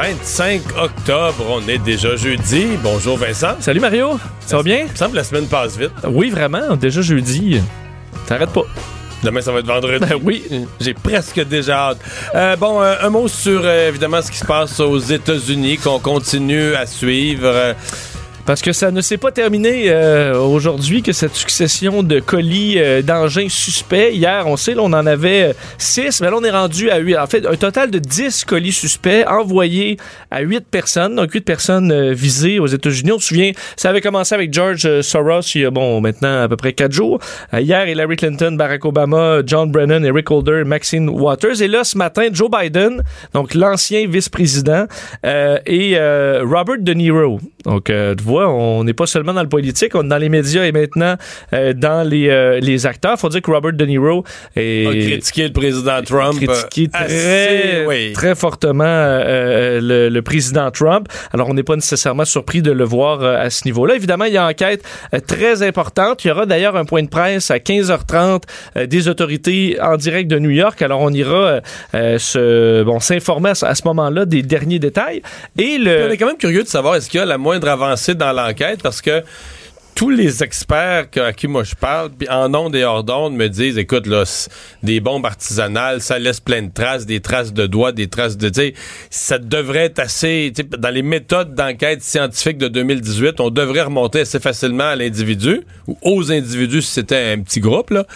25 octobre, on est déjà jeudi. Bonjour Vincent. Salut Mario, ça va bien? Il me semble que la semaine passe vite. Oui, vraiment, déjà jeudi. T'arrêtes pas. Demain, ça va être vendredi. Ben oui. J'ai presque déjà hâte. Euh, bon, euh, un mot sur euh, évidemment ce qui se passe aux États-Unis, qu'on continue à suivre. Euh, Parce que ça ne s'est pas terminé euh, aujourd'hui que cette succession de colis euh, d'engins suspects. Hier, on sait, là, on en avait 6, mais là, on est rendu à 8. En fait, un total de 10 colis suspects envoyés à 8 personnes, donc 8 personnes euh, visées aux États-Unis. On se souvient, ça avait commencé avec George euh, Soros il y a, bon, maintenant à peu près 4 jours. Euh, hier, Hillary Clinton, Barack Obama, John Brennan, Eric Holder, Maxine Waters. Et là, ce matin, Joe Biden, donc l'ancien vice-président, euh, et euh, Robert De Niro. Donc, euh, on n'est pas seulement dans le politique, on est dans les médias et maintenant euh, dans les, euh, les acteurs. Faut dire que Robert De Niro est a critiqué le président Trump. critiqué euh, très, assez, oui. très fortement euh, le, le président Trump. Alors, on n'est pas nécessairement surpris de le voir à ce niveau-là. Évidemment, il y a une enquête très importante. Il y aura d'ailleurs un point de presse à 15h30 euh, des autorités en direct de New York. Alors, on ira se, bon, s'informer à, ce- à ce moment-là des derniers détails. Et Puis le... on est quand même curieux de savoir est-ce qu'il y a la moindre avancée dans l'enquête parce que tous les experts à qui moi je parle, en ondes et hors d'ondes, me disent écoute, là, des bombes artisanales, ça laisse plein de traces, des traces de doigts, des traces de. Ça devrait être assez. Dans les méthodes d'enquête scientifique de 2018, on devrait remonter assez facilement à l'individu, ou aux individus si c'était un petit groupe, là.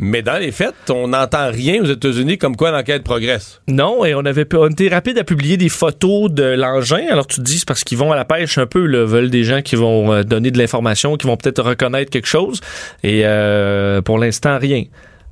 Mais dans les faits, on n'entend rien aux États-Unis comme quoi l'enquête progresse. Non, et on avait on était rapide à publier des photos de l'engin. Alors tu te dis c'est parce qu'ils vont à la pêche un peu, là, veulent des gens qui vont euh, donner de l'information, qui vont peut-être reconnaître quelque chose. Et euh, pour l'instant rien.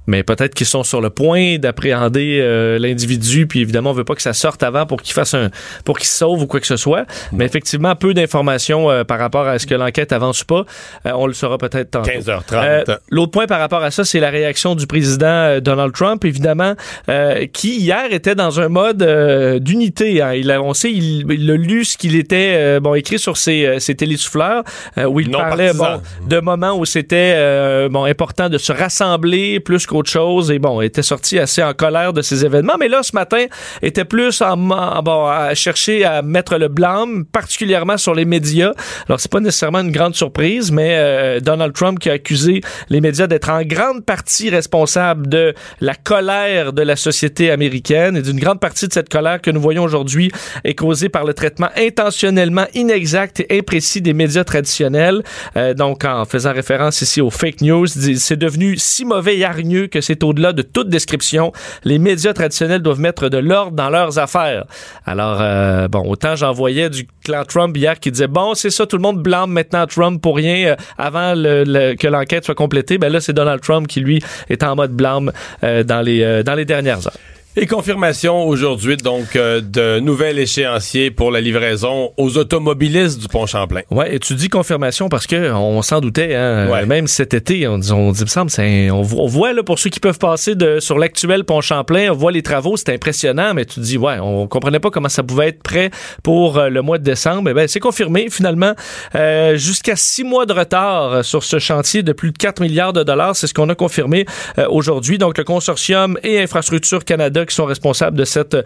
Mais peut-être qu'ils sont sur le point d'appréhender euh, l'individu, puis évidemment on veut pas que ça sorte avant pour qu'il fasse un, pour qu'il se sauve ou quoi que ce soit. Mais effectivement peu d'informations euh, par rapport à ce que l'enquête avance ou pas. Euh, on le saura peut-être tantôt. 15h30. Euh, L'autre point par rapport à ça, c'est la réaction du président euh, Donald Trump, évidemment, euh, qui hier était dans un mode euh, d'unité. hein. Il a, on sait, il, il a lu ce qu'il était euh, bon écrit sur ses, euh, ses télésouffleurs, euh, où il Non parlait bon, de moments où c'était euh, bon important de se rassembler plus qu'autre chose. Et bon, était sorti assez en colère de ces événements. Mais là, ce matin, était plus en, bon, à chercher à mettre le blâme, particulièrement sur les médias. Alors, c'est pas nécessairement une grande surprise, mais euh, Donald Trump qui a accusé les médias d'être en grande partie responsables de la colère de la société américaine et d'une grande partie de cette colère que nous voyons aujourd'hui est causée par le traitement intentionnellement inexact et imprécis des médias traditionnels. Euh, donc, en faisant référence ici aux fake news, c'est devenu si mauvais et hargneux que c'est au-delà de toute description. Les médias traditionnels doivent mettre de l'ordre dans leurs affaires. Alors, euh, bon, autant j'en voyais du clan Trump hier qui disait, bon, c'est ça, tout le monde blâme maintenant Trump pour rien euh, avant que l'enquête soit complétée. Ben là, c'est Donald Trump qui, lui, est en mode blâme euh, dans, les, dans les dernières heures. Et confirmation aujourd'hui, donc, euh, de nouvel échéancier pour la livraison aux automobilistes du Pont Champlain. Ouais, et tu dis confirmation parce que on s'en doutait, hein, Ouais. euh, même cet été, on dit, on dit, il me semble, c'est- on, on voit là pour ceux qui peuvent passer de sur l'actuel pont Champlain, on voit les travaux, c'est impressionnant, mais tu dis ouais, on comprenait pas comment ça pouvait être prêt pour euh, le mois de décembre. Eh ben c'est confirmé finalement, euh, jusqu'à six mois de retard sur ce chantier de plus de 4 milliards de dollars, c'est ce qu'on a confirmé euh, aujourd'hui. Donc le consortium et Infrastructure Canada qui sont responsables de cette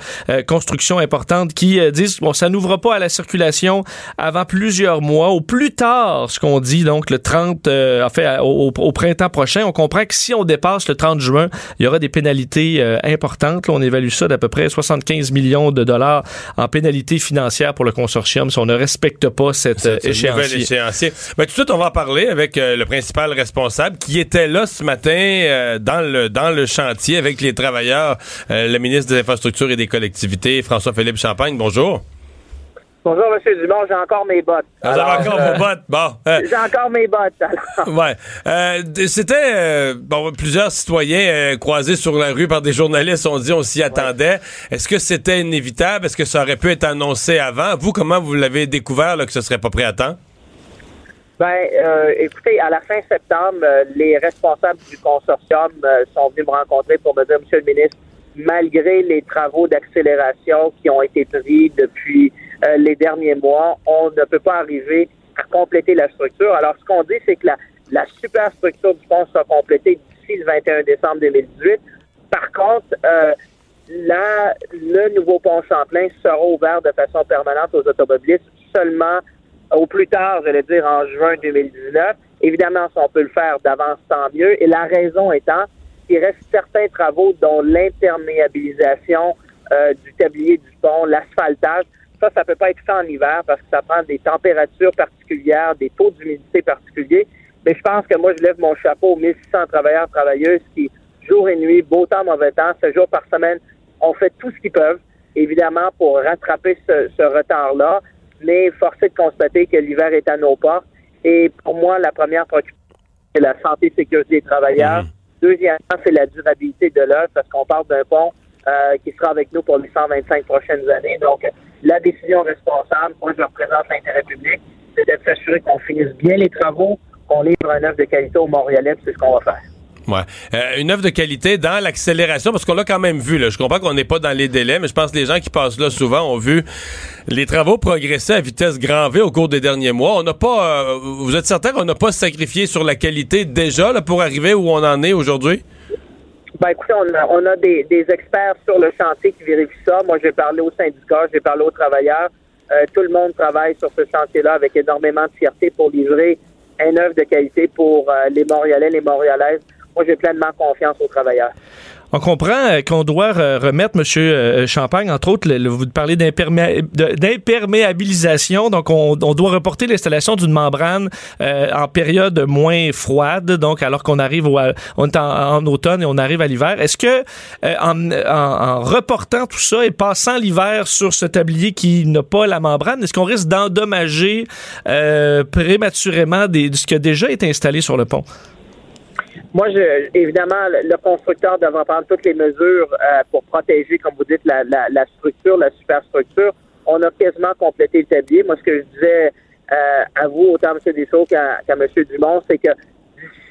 construction importante qui disent bon, ça n'ouvre pas à la circulation avant plusieurs mois, au plus tard, ce qu'on dit donc le 30, en fait, au, printemps prochain. On comprend que si on dépasse le 30 juin, il y aura des pénalités importantes. on évalue ça d'à peu près 75 millions de dollars en pénalités financières pour le consortium si on ne respecte pas cette, échéancier. Ben, tout de suite, on va en parler avec le principal responsable qui était là ce matin euh, dans le dans le chantier avec les travailleurs, euh, le ministre des Infrastructures et des Collectivités, François-Philippe Champagne. Bonjour. Bonjour, M. Dumont, j'ai encore mes bottes. Ah, vous avez encore vos euh, bottes, bon. j'ai encore mes bottes. ouais. C'était, bon, plusieurs citoyens croisés sur la rue par des journalistes ont dit on s'y attendait. Est-ce que c'était inévitable? Est-ce que ça aurait pu être annoncé avant? Vous, comment vous l'avez découvert là, que ce serait pas prêt à temps? Ben, euh, écoutez, à la fin septembre, euh, les responsables du consortium euh, sont venus me rencontrer pour me dire, Monsieur le ministre, malgré les travaux d'accélération qui ont été pris depuis les derniers mois, on ne peut pas arriver à compléter la structure. Alors, ce qu'on dit, c'est que la, superstructure du pont sera complétée d'ici le 21 décembre 2018. Par contre, là, le nouveau pont Champlain sera ouvert de façon permanente aux automobilistes seulement au plus tard, j'allais dire en juin 2019. Évidemment, si on peut le faire d'avance, tant mieux. Et la raison étant qu'il reste certains travaux dont l'imperméabilisation euh, du tablier du pont, l'asphaltage, ça, ça peut pas être fait en hiver parce que ça prend des températures particulières, des taux d'humidité particuliers. Mais je pense que moi, je lève mon chapeau aux 1600 travailleurs, travailleuses qui, jour et nuit, beau temps, mauvais temps, 7 jours par semaine, ont fait tout ce qu'ils peuvent, évidemment, pour rattraper ce, ce retard-là mais forcé de constater que l'hiver est à nos portes. Et pour moi, la première préoccupation, c'est la santé et sécurité des travailleurs. Mhm. Deuxièmement, c'est la durabilité de l'œuvre, parce qu'on parle d'un pont euh, qui sera avec nous pour les 125 prochaines années. Donc, la décision responsable, moi, je représente l'intérêt public, c'est de s'assurer qu'on finisse bien les travaux, qu'on livre un œuvre de qualité au Montréalais, c'est ce qu'on va faire. Ouais. Euh, une œuvre de qualité dans l'accélération, parce qu'on l'a quand même vu. Là. Je comprends qu'on n'est pas dans les délais, mais je pense que les gens qui passent là souvent ont vu les travaux progresser à vitesse grand V au cours des derniers mois. On n'a pas. Euh, vous êtes certain qu'on n'a pas sacrifié sur la qualité déjà là, pour arriver où on en est aujourd'hui? Ben écoutez, on a, des, experts sur le chantier qui vérifient ça. Moi, j'ai parlé au syndicat, j'ai parlé aux travailleurs. Euh, tout le monde travaille sur ce chantier-là avec énormément de fierté pour livrer une œuvre de qualité pour les Montréalais, les Montréalaises j'ai pleinement confiance aux travailleurs. On comprend euh, qu'on doit remettre, M. Euh, Champagne, entre autres, vous parlez d'imperméabilisation, donc on, doit reporter l'installation d'une membrane euh, en période moins froide, donc alors qu'on arrive est en, automne et on arrive à l'hiver. Est-ce que en, reportant tout ça et passant l'hiver sur ce tablier qui n'a pas la membrane, est-ce qu'on risque d'endommager prématurément ce qui a déjà été installé sur le pont? Moi, je, évidemment, le constructeur devra prendre toutes les mesures euh, pour protéger, comme vous dites, la, la, la, structure, la superstructure. On a quasiment complété le tablier. Moi, ce que je disais euh, à vous, autant M. Dessau qu'à M. Dumont, c'est que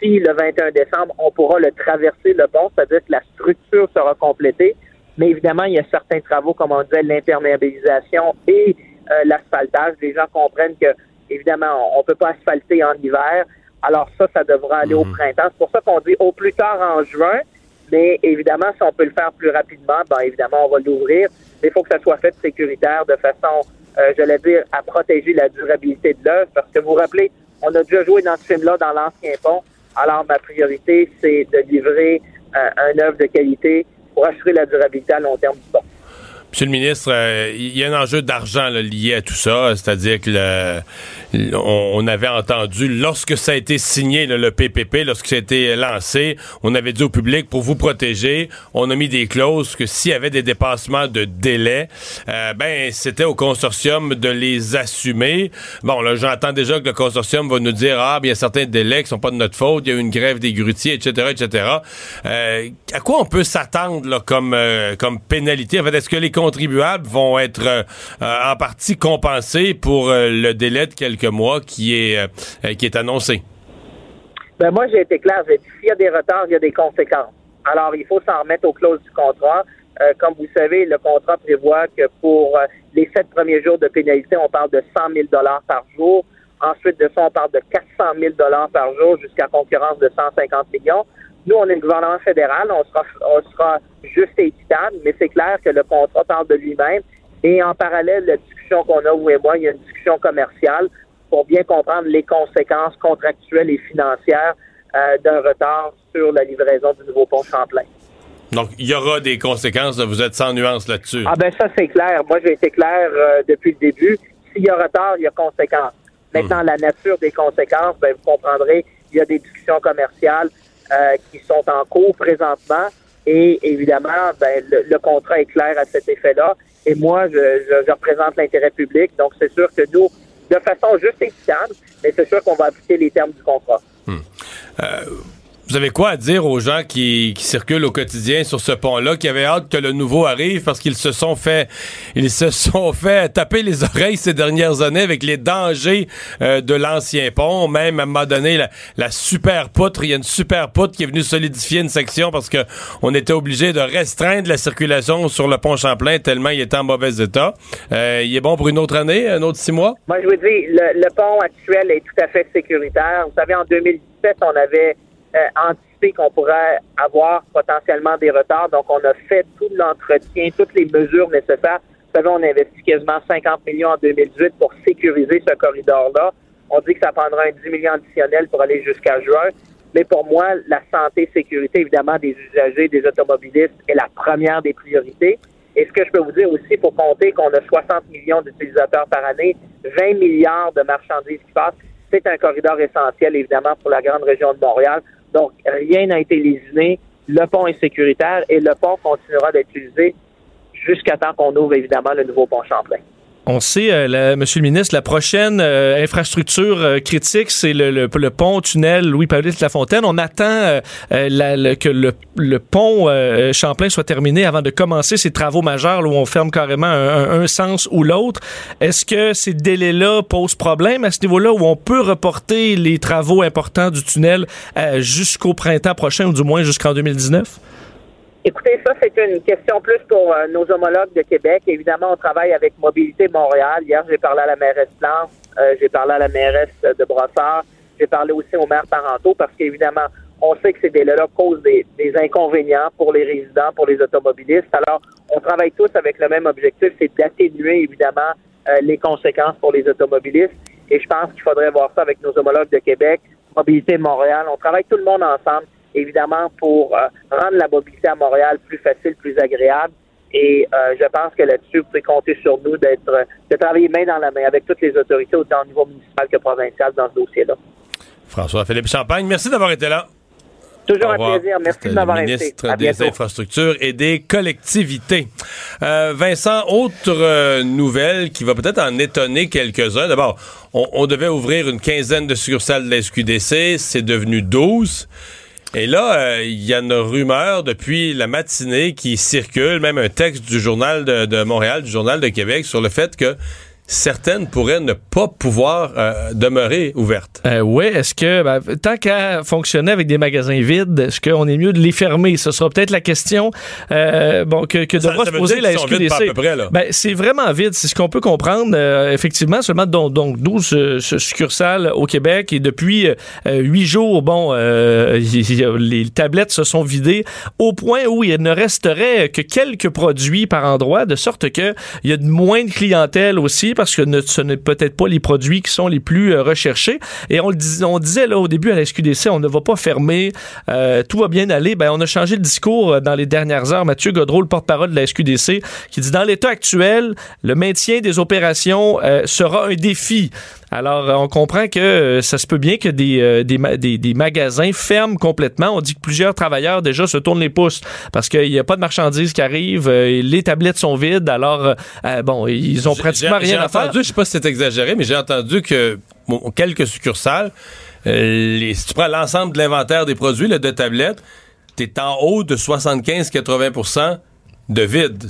d'ici le 21 décembre, on pourra le traverser le pont, c'est-à-dire que la structure sera complétée. Mais évidemment, il y a certains travaux, comme on disait, l'imperméabilisation et euh, l'asphaltage. Les gens comprennent que, évidemment, on ne peut pas asphalter en hiver. Alors ça, ça devra aller au mhm. printemps. C'est pour ça qu'on dit au plus tard en juin. Mais évidemment, si on peut le faire plus rapidement, ben évidemment, on va l'ouvrir. Mais il faut que ça soit fait sécuritaire de façon, euh, j'allais dire, à protéger la durabilité de l'œuvre. Parce que vous vous rappelez, on a déjà joué dans ce film-là, dans l'ancien pont. Alors, ma priorité, c'est de livrer euh, un œuvre de qualité pour assurer la durabilité à long terme du pont. Monsieur le ministre, euh, il y a un enjeu d'argent lié à tout ça, c'est-à-dire que le, on, avait entendu lorsque ça a été signé le PPP, lorsque ça a été lancé, on avait dit au public pour vous protéger, on a mis des clauses que s'il y avait des dépassements de délai, euh, ben c'était au consortium de les assumer. Bon, là j'entends déjà que le consortium va nous dire ah bien certains délais qui sont pas de notre faute, il y a eu une grève des grutiers, etc., etc. Euh, à quoi on peut s'attendre comme comme pénalité? En fait, est-ce que les contribuables vont être euh, en partie compensés pour euh, le délai de quelques mois qui est, euh, qui est annoncé? Ben moi, j'ai été clair. S'il y a des retards, il y a des conséquences. Alors, il faut s'en remettre aux clauses du contrat. comme vous savez, le contrat prévoit que pour les sept premiers jours de pénalité, on parle de 100 000 par jour. Ensuite de ça, on parle de 400 000 par jour jusqu'à concurrence de 150 millions. Nous, on est le gouvernement fédéral, on sera, on sera juste et équitable, mais c'est clair que le contrat parle de lui-même. Et en parallèle, la discussion qu'on a, vous et moi, il y a une discussion commerciale pour bien comprendre les conséquences contractuelles et financières euh, d'un retard sur la livraison du nouveau pont Champlain. Donc, il y aura des conséquences, vous êtes sans nuance là-dessus. Ah ben ça, c'est clair. Moi, j'ai été clair euh, depuis le début. S'il y a retard, il y a conséquences. Maintenant, la nature des conséquences, ben, vous comprendrez, il y a des discussions commerciales euh, qui sont en cours présentement. Et évidemment, ben, le, contrat est clair à cet effet-là. Et moi, je, je, représente l'intérêt public. Donc, c'est sûr que nous, de façon juste et équitable, mais c'est sûr qu'on va appliquer les termes du contrat. Hmm. Euh, vous avez quoi à dire aux gens qui, circulent au quotidien sur ce pont-là, qui avaient hâte que le nouveau arrive parce qu'ils se sont fait, ils se sont fait taper les oreilles ces dernières années avec les dangers euh, de l'ancien pont. Même à un moment donné, la, super poutre, il y a une super poutre qui est venue solidifier une section parce que on était obligé de restreindre la circulation sur le pont Champlain tellement il était en mauvais état. Euh, il est bon pour une autre année, un autre six mois? Moi, je vous dis, le, le pont actuel est tout à fait sécuritaire. Vous savez, en 2017, on avait euh, anticiper qu'on pourrait avoir potentiellement des retards. Donc, on a fait tout l'entretien, toutes les mesures nécessaires. Vous savez, on a investi quasiment 50 millions en 2018 pour sécuriser ce corridor-là. On dit que ça prendra un 10 millions additionnels pour aller jusqu'à juin. Mais pour moi, la santé sécurité, évidemment, des usagers, des automobilistes est la première des priorités. Et ce que je peux vous dire aussi, faut compter qu'on a 60 millions d'utilisateurs par année, 20 milliards de marchandises qui passent. C'est un corridor essentiel, évidemment, pour la grande région de Montréal. Donc, rien n'a été lésiné. Le pont est sécuritaire et le pont continuera d'être utilisé jusqu'à temps qu'on ouvre évidemment le nouveau pont Champlain. On sait, euh, Monsieur le ministre, la prochaine euh, infrastructure euh, critique, c'est le, pont-tunnel Louis-Paulette-Lafontaine. On attend que le, pont Champlain soit terminé avant de commencer ces travaux majeurs où on ferme carrément un, sens ou l'autre. Est-ce que ces délais-là posent problème à ce niveau-là où on peut reporter les travaux importants du tunnel jusqu'au printemps prochain ou du moins jusqu'en 2019? Écoutez, ça, c'est une question plus pour euh, nos homologues de Québec. Évidemment, on travaille avec Mobilité Montréal. Hier, j'ai parlé à la mairesse Plante, euh, j'ai parlé à la mairesse de Brossard, j'ai parlé aussi au maire parentaux parce qu'évidemment, on sait que ces délais-là causent des, inconvénients pour les résidents, pour les automobilistes. Alors, on travaille tous avec le même objectif, c'est d'atténuer, évidemment, euh, les conséquences pour les automobilistes. Et je pense qu'il faudrait voir ça avec nos homologues de Québec, Mobilité Montréal. On travaille tout le monde ensemble évidemment, pour euh, rendre la mobilité à Montréal plus facile, plus agréable. Et euh, je pense que là-dessus, vous pouvez compter sur nous d'être, de travailler main dans la main avec toutes les autorités, autant au niveau municipal que provincial, dans ce dossier-là. François-Philippe Champagne, merci d'avoir été là. Toujours un plaisir. Merci de m'avoir invité. ministre des Infrastructures et des collectivités. Euh, Vincent, autre nouvelle qui va peut-être en étonner quelques-uns. D'abord, on, on, devait ouvrir une quinzaine de succursales de la SQDC. C'est devenu 12. Et là, euh, il y a une rumeur depuis la matinée qui circule, même un texte du journal de, de Montréal, du journal de Québec, sur le fait que certaines pourraient ne pas pouvoir euh, demeurer ouvertes. Euh, oui, est-ce que, ben, tant qu'à fonctionner avec des magasins vides, est-ce qu'on est mieux de les fermer? Ce sera peut-être la question euh, bon, que, que devra se poser la SQDC. Ben, c'est vraiment vide, c'est ce qu'on peut comprendre. Euh, effectivement, seulement donc, donc 12 succursales au Québec et depuis 8 jours, bon, les tablettes se sont vidées au point où il ne resterait que quelques produits par endroit, de sorte que il y a moins de clientèle aussi parce que ce n'est peut-être pas les produits qui sont les plus euh, recherchés. Et on le disait, on disait là au début à la SQDC, on ne va pas fermer, euh, tout va bien aller. Ben on a changé le discours euh, dans les dernières heures. Mathieu Godreau, le porte-parole de la SQDC, qui dit dans l'état actuel, le maintien des opérations sera un défi. Alors, on comprend que ça se peut bien que des, des, des, magasins ferment complètement. On dit que plusieurs travailleurs déjà se tournent les pouces parce qu'il n'y a pas de marchandises qui arrivent, les tablettes sont vides. Alors, bon, ils ont pratiquement rien à entendu, je sais pas si c'est exagéré, mais j'ai entendu que quelques succursales, euh, si tu prends l'ensemble de l'inventaire des produits là, de tablettes, tu es en haut de 75-80% de vide.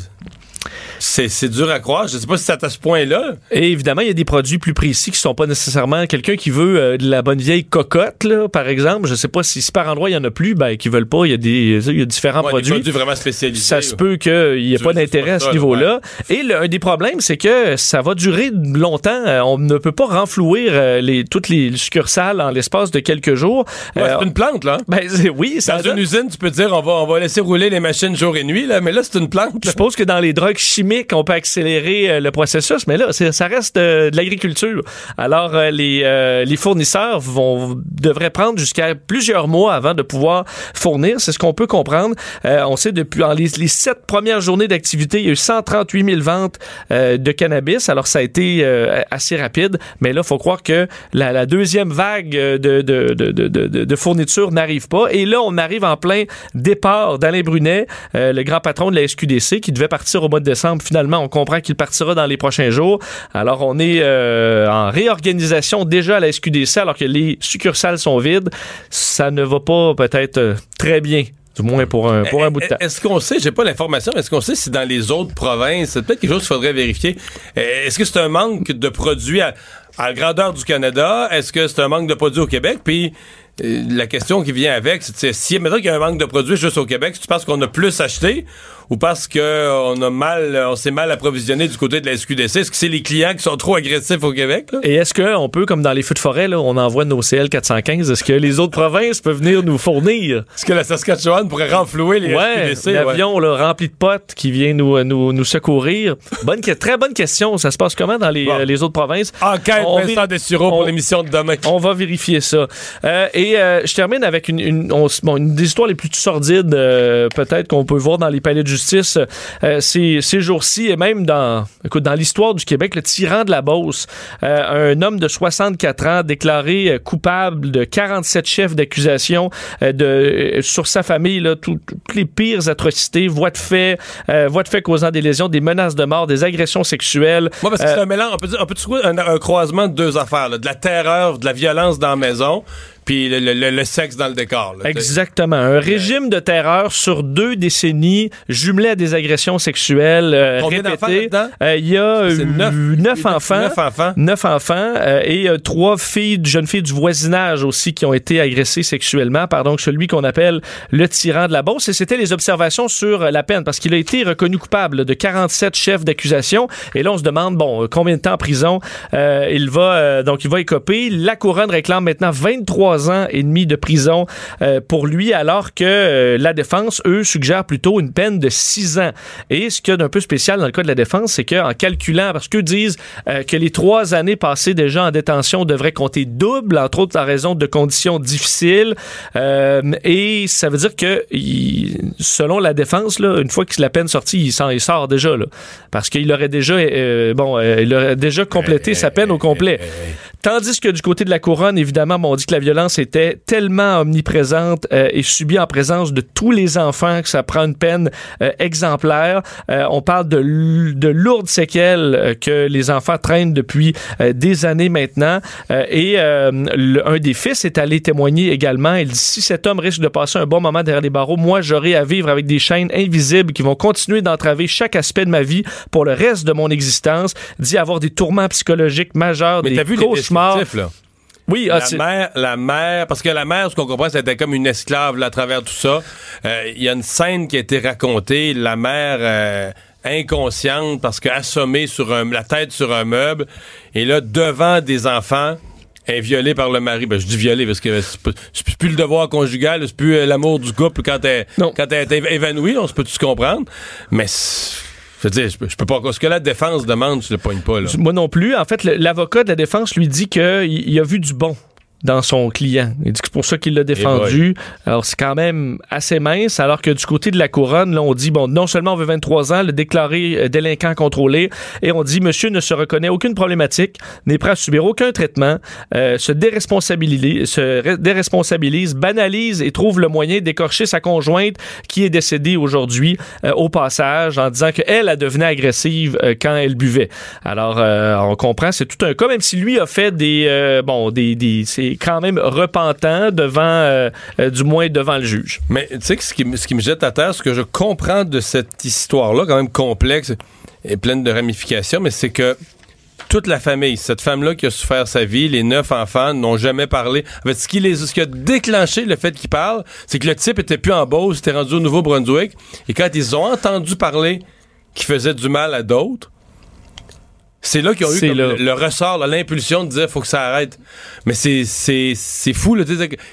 C'est dur à croire. Je sais pas si c'est à ce point-là. Et évidemment, il y a des produits plus précis qui sont pas nécessairement quelqu'un qui veut euh, de la bonne vieille cocotte, là, par exemple. Je sais pas si, si par endroit il y en a plus, ben qui veulent pas. Il y a des, il y a différents Ouais, des produits. produits vraiment spécialisés. Ça se peut qu'il n'y ait pas d'intérêt à ce niveau-là. Et le- un des problèmes, c'est que ça va durer longtemps. Euh, On ne peut pas renflouir euh, les, toutes les succursales en l'espace de quelques jours. Ouais, Euh, c'est une plante, là. ben, oui, ça Dans donne- une usine, tu peux dire on va, on va laisser rouler les machines jour et nuit, là, mais là, c'est une plante. Je suppose que dans les drogues chimiques, on peut accélérer euh, le processus, mais là, ça reste euh, de l'agriculture. Alors, euh, les, les fournisseurs vont devraient prendre jusqu'à plusieurs mois avant de pouvoir fournir. C'est ce qu'on peut comprendre. On sait depuis en les, les sept premières journées d'activité, il y a eu 138 000 ventes de cannabis. Alors, ça a été assez rapide, mais là, faut croire que la, deuxième vague de, de, de, de, de, fourniture n'arrive pas. Et là, on arrive en plein départ d'Alain Brunet, le grand patron de la SQDC, qui devait partir au mois de décembre. Finalement, on comprend qu'il partira dans les prochains jours. Alors, on est euh, en réorganisation déjà à la SQDC, alors que les succursales sont vides. Ça ne va pas peut-être euh, très bien. Du moins pour un, pour un bout de temps. Est-ce qu'on sait, j'ai pas l'information, mais est-ce qu'on sait si dans les autres provinces, c'est peut-être quelque chose qu'il faudrait vérifier. Euh, Est-ce que c'est un manque de produits à, à la grandeur du Canada? Est-ce que c'est un manque de produits au Québec? Puis euh, la question qui vient avec, c'est si maintenant qu'il y a un manque de produits juste au Québec, tu penses qu'on a plus acheté ou parce que on a mal, on s'est mal approvisionné du côté de la SQDC? Est-ce que c'est les clients qui sont trop agressifs au Québec? Là? Et est-ce qu'on peut, comme dans les feux de forêt, là, on envoie nos CL 415, est-ce que les autres provinces peuvent venir nous fournir? Est-ce que la Saskatchewan pourrait renflouer les Ouais, SQDC? l'avion là, rempli de potes qui vient nous, nous, nous secourir. Bonne, très bonne question. Ça se passe comment dans les, Bon. euh, les autres provinces? Enquête, On Vincent Dessureau pour on- l'émission de demain. On va vérifier ça. Euh, et euh, je termine avec une, une, on s- bon, une des histoires les plus sordides, euh, peut-être qu'on peut voir dans les palais de justice euh, ces, ces jours-ci, et même dans, écoute, dans l'histoire du Québec, le tyran de la Beauce, euh, un homme de 64 ans déclaré euh, coupable de 47 chefs d'accusation de sur sa famille, là, tout- toutes les pires atrocités, voies de fait, voies de fait causant des lésions, des menaces de mort, des agressions sexuelles. Moi, parce que c'est un mélange, on peut, dire, on peut un, un croisement de deux affaires, là, de la terreur, de la violence dans la maison, puis le, le- le- sexe dans le décor. là. Exactement. Un régime de terreur sur deux décennies, jumelé à des agressions sexuelles euh, Combien d'enfants répétées. Euh, Il y a C'est eu neuf. neuf enfants. Neuf enfants. Neuf enfants euh, et euh, trois filles, jeunes filles du voisinage aussi qui ont été agressées sexuellement par donc celui qu'on appelle le tyran de la Beauce. Et c'était les observations sur euh, la peine parce qu'il a été reconnu coupable de 47 chefs d'accusation. Et là, on se demande, bon, euh, combien de temps en prison euh, il va, euh, donc il va écoper. La couronne réclame maintenant 23 ans et demi de prison euh, pour lui, alors que euh, la défense, eux, suggèrent plutôt une peine de 6 ans. Et ce qu'il y a d'un peu spécial dans le cas de la défense, c'est qu'en calculant, parce qu'eux disent euh, que les trois années passées déjà en détention devraient compter double, entre autres en raison de conditions difficiles. Et ça veut dire que, il- selon la défense, là, une fois que la peine sortie, il, s'en- il sort déjà. Là, parce qu'il aurait déjà, bon, il aurait déjà complété sa peine au complet. Tandis que du côté de la couronne, évidemment, bon, on dit que la violence était tellement omniprésente euh, et subie en présence de tous les enfants que ça prend une peine euh, exemplaire. Euh, on parle de, lourdes séquelles euh, que les enfants traînent depuis euh, des années maintenant. Euh, et euh, le- un des fils est allé témoigner également. Il dit si cet homme risque de passer un bon moment derrière les barreaux, moi j'aurai à vivre avec des chaînes invisibles qui vont continuer d'entraver chaque aspect de ma vie pour le reste de mon existence. Dit avoir des tourments psychologiques majeurs, Mais des t'as là? Oui, ah, la mère, la mère, parce que la mère, ce qu'on comprend, c'était comme une esclave là, à travers tout ça. Euh, Il y a une scène qui a été racontée, la mère euh, inconsciente parce qu'assommée sur un, la tête sur un meuble, et là devant des enfants. Est violée par le mari. Ben, je dis violée parce que c'est plus le devoir conjugal, c'est plus euh, l'amour du couple quand elle, Non. quand elle est évanouie, on se peut tous comprendre? Mais, c'est- je veux dire, je peux, pas. Ce que la défense demande, je le pogne pas, là. Moi non plus. En fait, l'avocat de la défense lui dit qu'il il a vu du bon dans son client. Il dit que c'est pour ça qu'il l'a défendu. Alors, c'est quand même assez mince, alors que du côté de la couronne, là, on dit, bon, non seulement on veut 23 ans, le déclaré euh, délinquant contrôlé, et on dit, monsieur ne se reconnaît aucune problématique, n'est prêt à subir aucun traitement, euh, se déresponsabilise, se ré- déresponsabilise, banalise et trouve le moyen d'écorcher sa conjointe qui est décédée aujourd'hui euh, au passage en disant qu'elle a devenue agressive euh, quand elle buvait. Alors, euh, on comprend, c'est tout un cas, même si lui a fait des, euh, bon, des, des quand même repentant devant, euh, euh, du moins devant le juge. Mais tu sais ce qui, me- jette à terre, ce que je comprends de cette histoire-là, quand même complexe, est pleine de ramifications, mais c'est que toute la famille, cette femme-là qui a souffert sa vie, les neuf enfants n'ont jamais parlé. En fait, ce qui, les, a déclenché le fait qu'ils parlent, c'est que le type était plus en Beauce, était rendu au Nouveau-Brunswick. Et quand ils ont entendu parler qu'il faisait du mal à d'autres, c'est là qu'ils ont eu comme le, le ressort, l'impulsion de dire faut que ça arrête. Mais c'est fou là,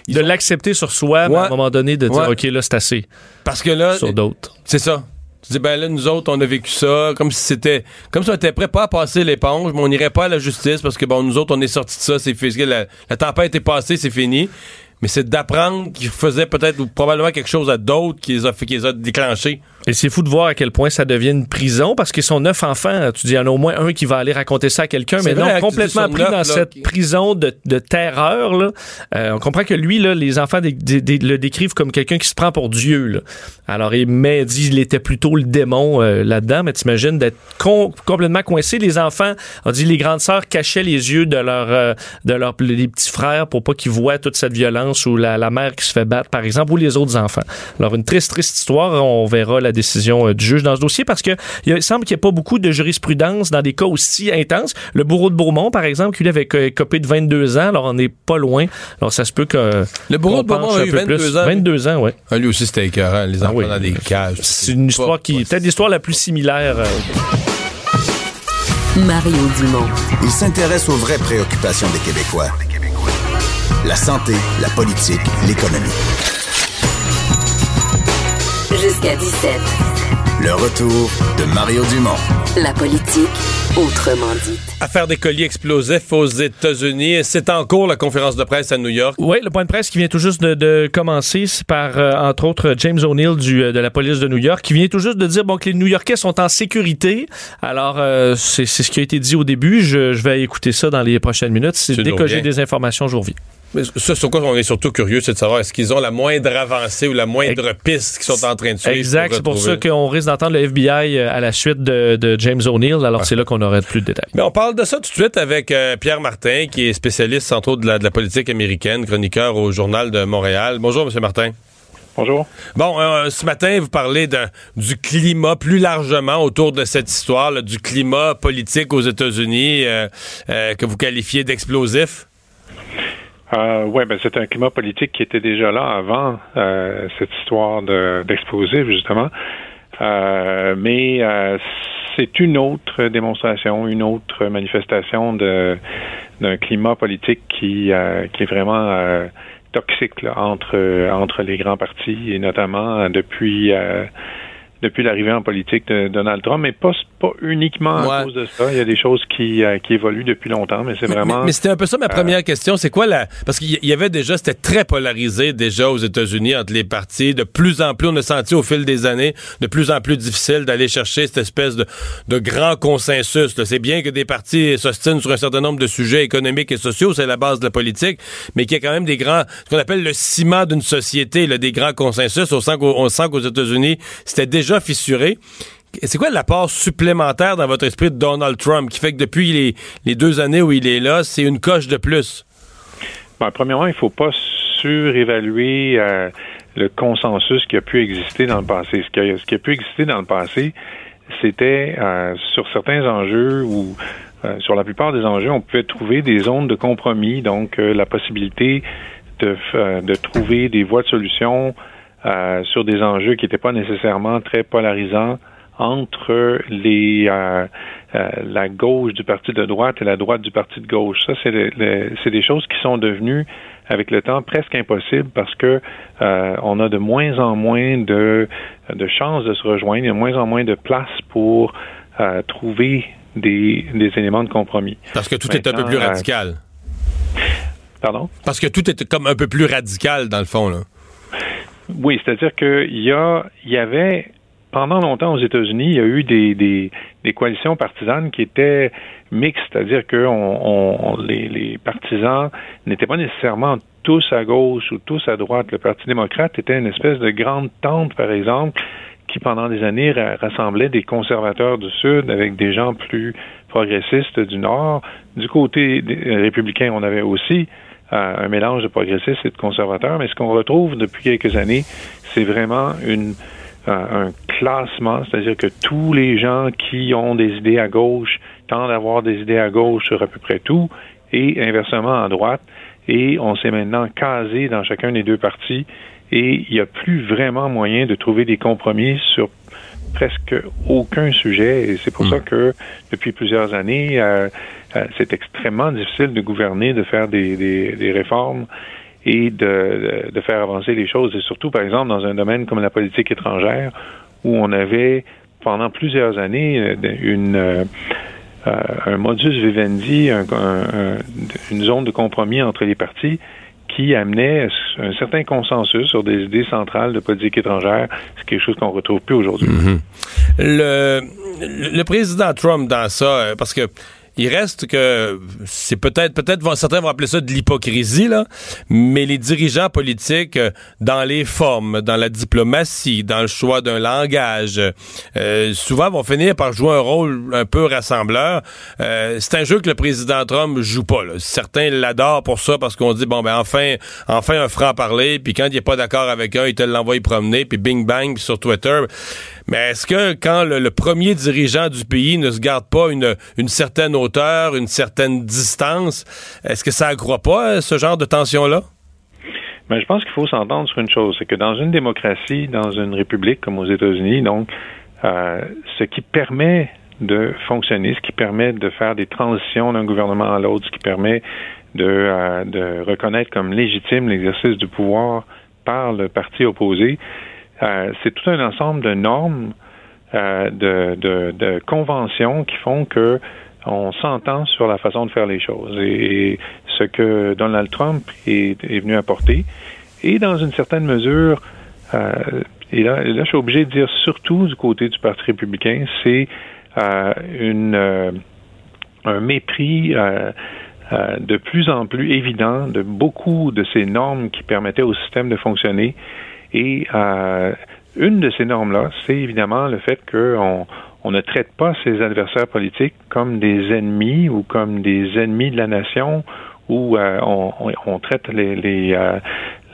ils De ont- l'accepter sur soi, mais à un moment donné, de dire, Ouais. OK, là, c'est assez parce que là sur d'autres. c'est ça. Tu dis ben là nous autres on a vécu ça comme si c'était comme si on était prêt pas à passer l'éponge, mais on n'irait pas à la justice parce que bon nous autres on est sortis de ça, c'est fait la, la tempête est passée, c'est fini. Mais c'est d'apprendre qu'ils faisaient peut-être ou probablement quelque chose à d'autres qui les a qui les a déclenchés. Et c'est fou de voir à quel point ça devient une prison parce qu'ils sont neuf enfants. Tu dis, il y en a au moins un qui va aller raconter ça à quelqu'un, mais non, hein, complètement pris dans là, cette qui- prison de, de terreur. Là. Euh, on comprend que lui, là, les enfants dé- dé- dé- le décrivent comme quelqu'un qui se prend pour Dieu. Là. Alors, il mais dit il était plutôt le démon euh, là-dedans, mais t'imagines d'être con- complètement coincé. Les enfants, on dit les grandes sœurs cachaient les yeux de leur euh, de leurs les petits frères pour pas qu'ils voient toute cette violence ou la, la mère qui se fait battre, par exemple, ou les autres enfants. Alors, une triste, triste histoire. On verra la décision euh, du juge dans ce dossier parce que il, a- semble qu'il n'y ait pas beaucoup de jurisprudence dans des cas aussi intenses. Le bourreau de Beaumont, par exemple, qui lui avait co- copé de 22 ans, alors on n'est pas loin. Alors, ça se peut que. Le bourreau de Beaumont a eu peu 22 plus. ans. 22 ans, oui. Ah, lui aussi c'était écœurant, les enfants oui. dans des cages. C'est une histoire qui. Peut-être l'histoire la plus similaire. euh, Mario Dumont. Il s'intéresse aux vraies préoccupations des Québécois. La santé, la politique, l'économie. Jusqu'à 17. Le retour de Mario Dumont. La politique, autrement dit. Affaire des colis explosifs aux États-Unis. C'est en cours la conférence de presse à New York. Oui, le point de presse qui vient tout juste de, de commencer, c'est par, euh, entre autres, James O'Neill du, euh, de la police de New York, qui vient tout juste de dire bon, que les New-Yorkais sont en sécurité. Alors, euh, c'est c'est ce qui a été dit au début. Je, je vais écouter ça dans les prochaines minutes. Dès que j'ai des informations, je vous reviens. Mais ça, sur quoi on est surtout curieux, c'est de savoir est-ce qu'ils ont la moindre avancée ou la moindre piste qu'ils sont en train de suivre. Exact, c'est pour ça qu'on risque d'entendre le FBI euh, à la suite de, de James O'Neill. Alors, c'est là qu'on aurait plus de détails. Mais on parle de ça tout de suite avec euh, Pierre Martin, qui est spécialiste, entre autres, de la, de la politique américaine, chroniqueur au Journal de Montréal. Bonjour, M. Martin. Bonjour. Bon, euh, ce matin, vous parlez de, du climat plus largement autour de cette histoire, là, du climat politique aux États-Unis euh, euh, que vous qualifiez d'explosif. Euh, oui, ben c'est un climat politique qui était déjà là avant euh, cette histoire de- d'explosif, justement. Euh, mais euh, c'est une autre démonstration, une autre manifestation d'un climat politique qui, euh, qui est vraiment euh, toxique là, entre entre les grands partis et notamment depuis depuis l'arrivée en politique de Donald Trump, mais pas, pas uniquement à Ouais. cause de ça. Il y a des choses qui, euh, qui évoluent depuis longtemps, mais c'est vraiment... Mais, mais c'était un peu ça ma première question. C'est quoi la. Parce qu'il y- avait déjà, c'était très polarisé déjà aux États-Unis entre les partis. De plus en plus, on a senti au fil des années, de plus en plus difficile d'aller chercher cette espèce de, de grand consensus. C'est bien que des partis s'ostinent sur un certain nombre de sujets économiques et sociaux, c'est la base de la politique, mais qu'il y a quand même des grands, ce qu'on appelle le ciment d'une société, là, des grands consensus. On sent qu'au- on sent qu'aux États-Unis, c'était déjà fissuré. C'est quoi l'apport supplémentaire dans votre esprit de Donald Trump qui fait que depuis les, deux années où il est là, c'est une coche de plus? Ben, premièrement, il ne faut pas surévaluer euh, le consensus qui a pu exister dans le passé. Ce qui a, pu exister dans le passé, c'était euh, sur certains enjeux ou euh, sur la plupart des enjeux, on pouvait trouver des zones de compromis, donc la possibilité de, trouver des voies de solution sur des enjeux qui n'étaient pas nécessairement très polarisants entre les euh, euh, la gauche du parti de droite et la droite du parti de gauche. Ça, c'est des choses qui sont devenues avec le temps presque impossibles parce que euh, on a de moins en moins de, de chances de se rejoindre, il y a de moins en moins de place pour euh, trouver des, des éléments de compromis. Parce que tout est un peu plus euh, radical. Pardon? Parce que tout est comme un peu plus radical dans le fond. Là. Oui, c'est-à-dire qu'il y a, il y avait pendant longtemps aux États-Unis, il y a eu des, des, des coalitions partisanes qui étaient mixtes, c'est-à-dire que on, les, les partisans n'étaient pas nécessairement tous à gauche ou tous à droite. Le Parti démocrate était une espèce de grande tente, par exemple, qui pendant des années ra- rassemblait des conservateurs du Sud avec des gens plus progressistes du Nord. Du côté des républicains, on avait aussi euh, un mélange de progressistes et de conservateurs, mais ce qu'on retrouve depuis quelques années, c'est vraiment une un classement, c'est-à-dire que tous les gens qui ont des idées à gauche tendent à avoir des idées à gauche sur à peu près tout, et inversement à droite. Et on s'est maintenant casé dans chacun des deux partis, et il n'y a plus vraiment moyen de trouver des compromis sur presque aucun sujet. Et c'est pour ça que depuis plusieurs années, euh, euh, c'est extrêmement difficile de gouverner, de faire des, des, des réformes et de, de, faire avancer les choses. Et surtout, par exemple, dans un domaine comme la politique étrangère, où on avait pendant plusieurs années euh, une, euh, un modus vivendi, un, un, une zone de compromis entre les partis qui amenait un certain consensus sur des idées centrales de politique étrangère. C'est quelque chose qu'on retrouve plus aujourd'hui. Mm-hmm. le, le président Trump dans ça, euh, parce que il reste que c'est peut-être, peut-être certains vont appeler ça de l'hypocrisie, là, mais les dirigeants politiques, euh, dans les formes, dans la diplomatie, dans le choix d'un langage, euh, souvent vont finir par jouer un rôle un peu rassembleur. Euh, c'est un jeu que le président Trump joue pas. Certains l'adorent pour ça parce qu'on dit bon ben enfin, enfin un franc parler, puis quand il est pas d'accord avec un, il te l'envoie promener, puis bing bang, sur Twitter. Mais est-ce que quand le, premier dirigeant du pays ne se garde pas une, certaine hauteur, une certaine distance, est-ce que ça accroît pas euh, ce genre de tension-là? Ben, je pense qu'il faut s'entendre sur une chose, c'est que dans une démocratie, dans une république comme aux États-Unis, donc, euh, ce qui permet de fonctionner, ce qui permet de faire des transitions d'un gouvernement à l'autre, ce qui permet de, euh, de reconnaître comme légitime l'exercice du pouvoir par le parti opposé, euh, c'est tout un ensemble de normes, euh, de, conventions qui font que on s'entend sur la façon de faire les choses. Et, ce que Donald Trump est, venu apporter, et dans une certaine mesure, euh, et là, je suis obligé de dire surtout du côté du Parti républicain, c'est un mépris de plus en plus évident de beaucoup de ces normes qui permettaient au système de fonctionner et euh, une de ces normes-là, c'est évidemment le fait qu'on on ne traite pas ses adversaires politiques comme des ennemis ou comme des ennemis de la nation, ou euh, on, on, traite les, euh,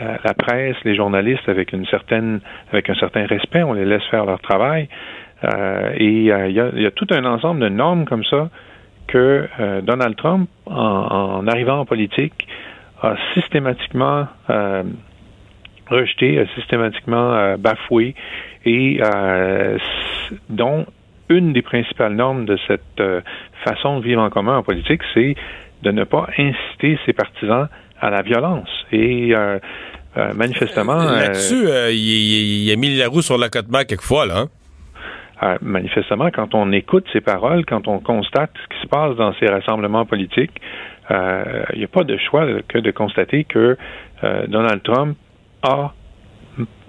la, presse, les journalistes avec une certaine, avec un certain respect, on les laisse faire leur travail. Et il y a, y, a, tout un ensemble de normes comme ça que Donald Trump, en, en, arrivant en politique, a systématiquement rejeté, systématiquement euh, bafoué et euh, dont une des principales normes de cette euh, façon de vivre en commun en politique, c'est de ne pas inciter ses partisans à la violence. Et manifestement... Là-dessus, il, il, a mis la roue sur l'accotement quelquefois, là. Hein? manifestement, quand on écoute ses paroles, quand on constate ce qui se passe dans ces rassemblements politiques, il n'y a pas de choix que de constater que Donald Trump a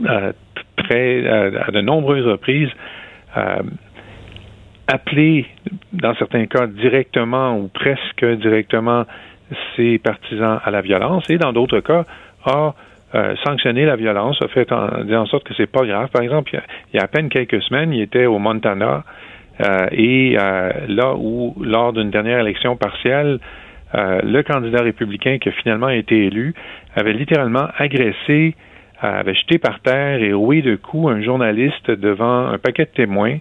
euh, très, euh, à de nombreuses reprises euh, appelé, dans certains cas, directement ou presque directement ses partisans à la violence et dans d'autres cas a sanctionné la violence, a fait en, en sorte que c'est pas grave. Par exemple, il y, a, à peine quelques semaines, il était au Montana et là où, lors d'une dernière élection partielle, le candidat républicain qui a finalement été élu avait littéralement agressé avait jeté par terre et roué de coups un journaliste devant un paquet de témoins.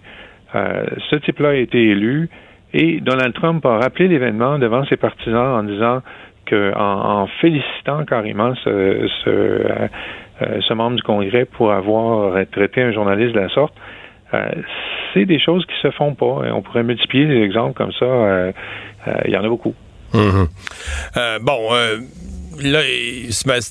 Euh, ce type-là a été élu et Donald Trump a rappelé l'événement devant ses partisans en disant que, en, félicitant carrément ce, ce, euh, membre du Congrès pour avoir traité un journaliste de la sorte, euh, c'est des choses qui se font pas. On pourrait multiplier des exemples comme ça. Euh, il y en a beaucoup. Mm-hmm. bon là,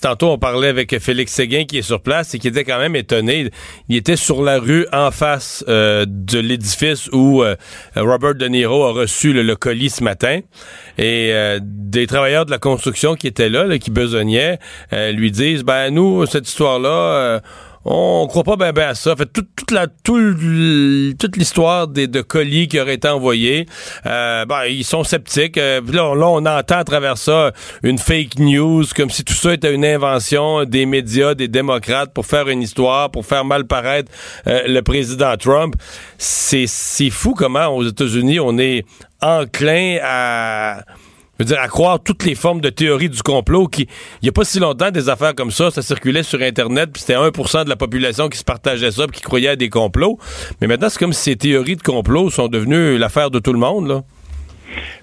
tantôt, on parlait avec Félix Séguin qui est sur place et qui était quand même étonné. Il était sur la rue en face euh, de l'édifice où euh, Robert De Niro a reçu le, colis ce matin. Et euh, des travailleurs de la construction qui étaient là, là qui besognaient, lui disent, ben nous, cette histoire-là on croit pas bien à ça. Fait toute, toute la toute l'histoire des de colis qui auraient été envoyés, euh, ben, ils sont sceptiques. Euh, là, là, on entend à travers ça une fake news, comme si tout ça était une invention des médias, des démocrates pour faire une histoire, pour faire mal paraître euh, le président Trump. C'est c'est fou comment aux États-Unis on est enclin à veux dire, à croire toutes les formes de théorie du complot qui, il y a pas si longtemps, des affaires comme ça, ça circulait sur Internet, puis c'était 1% de la population qui se partageait ça, puis qui croyait à des complots. Mais maintenant, c'est comme si ces théories de complot sont devenues l'affaire de tout le monde, là.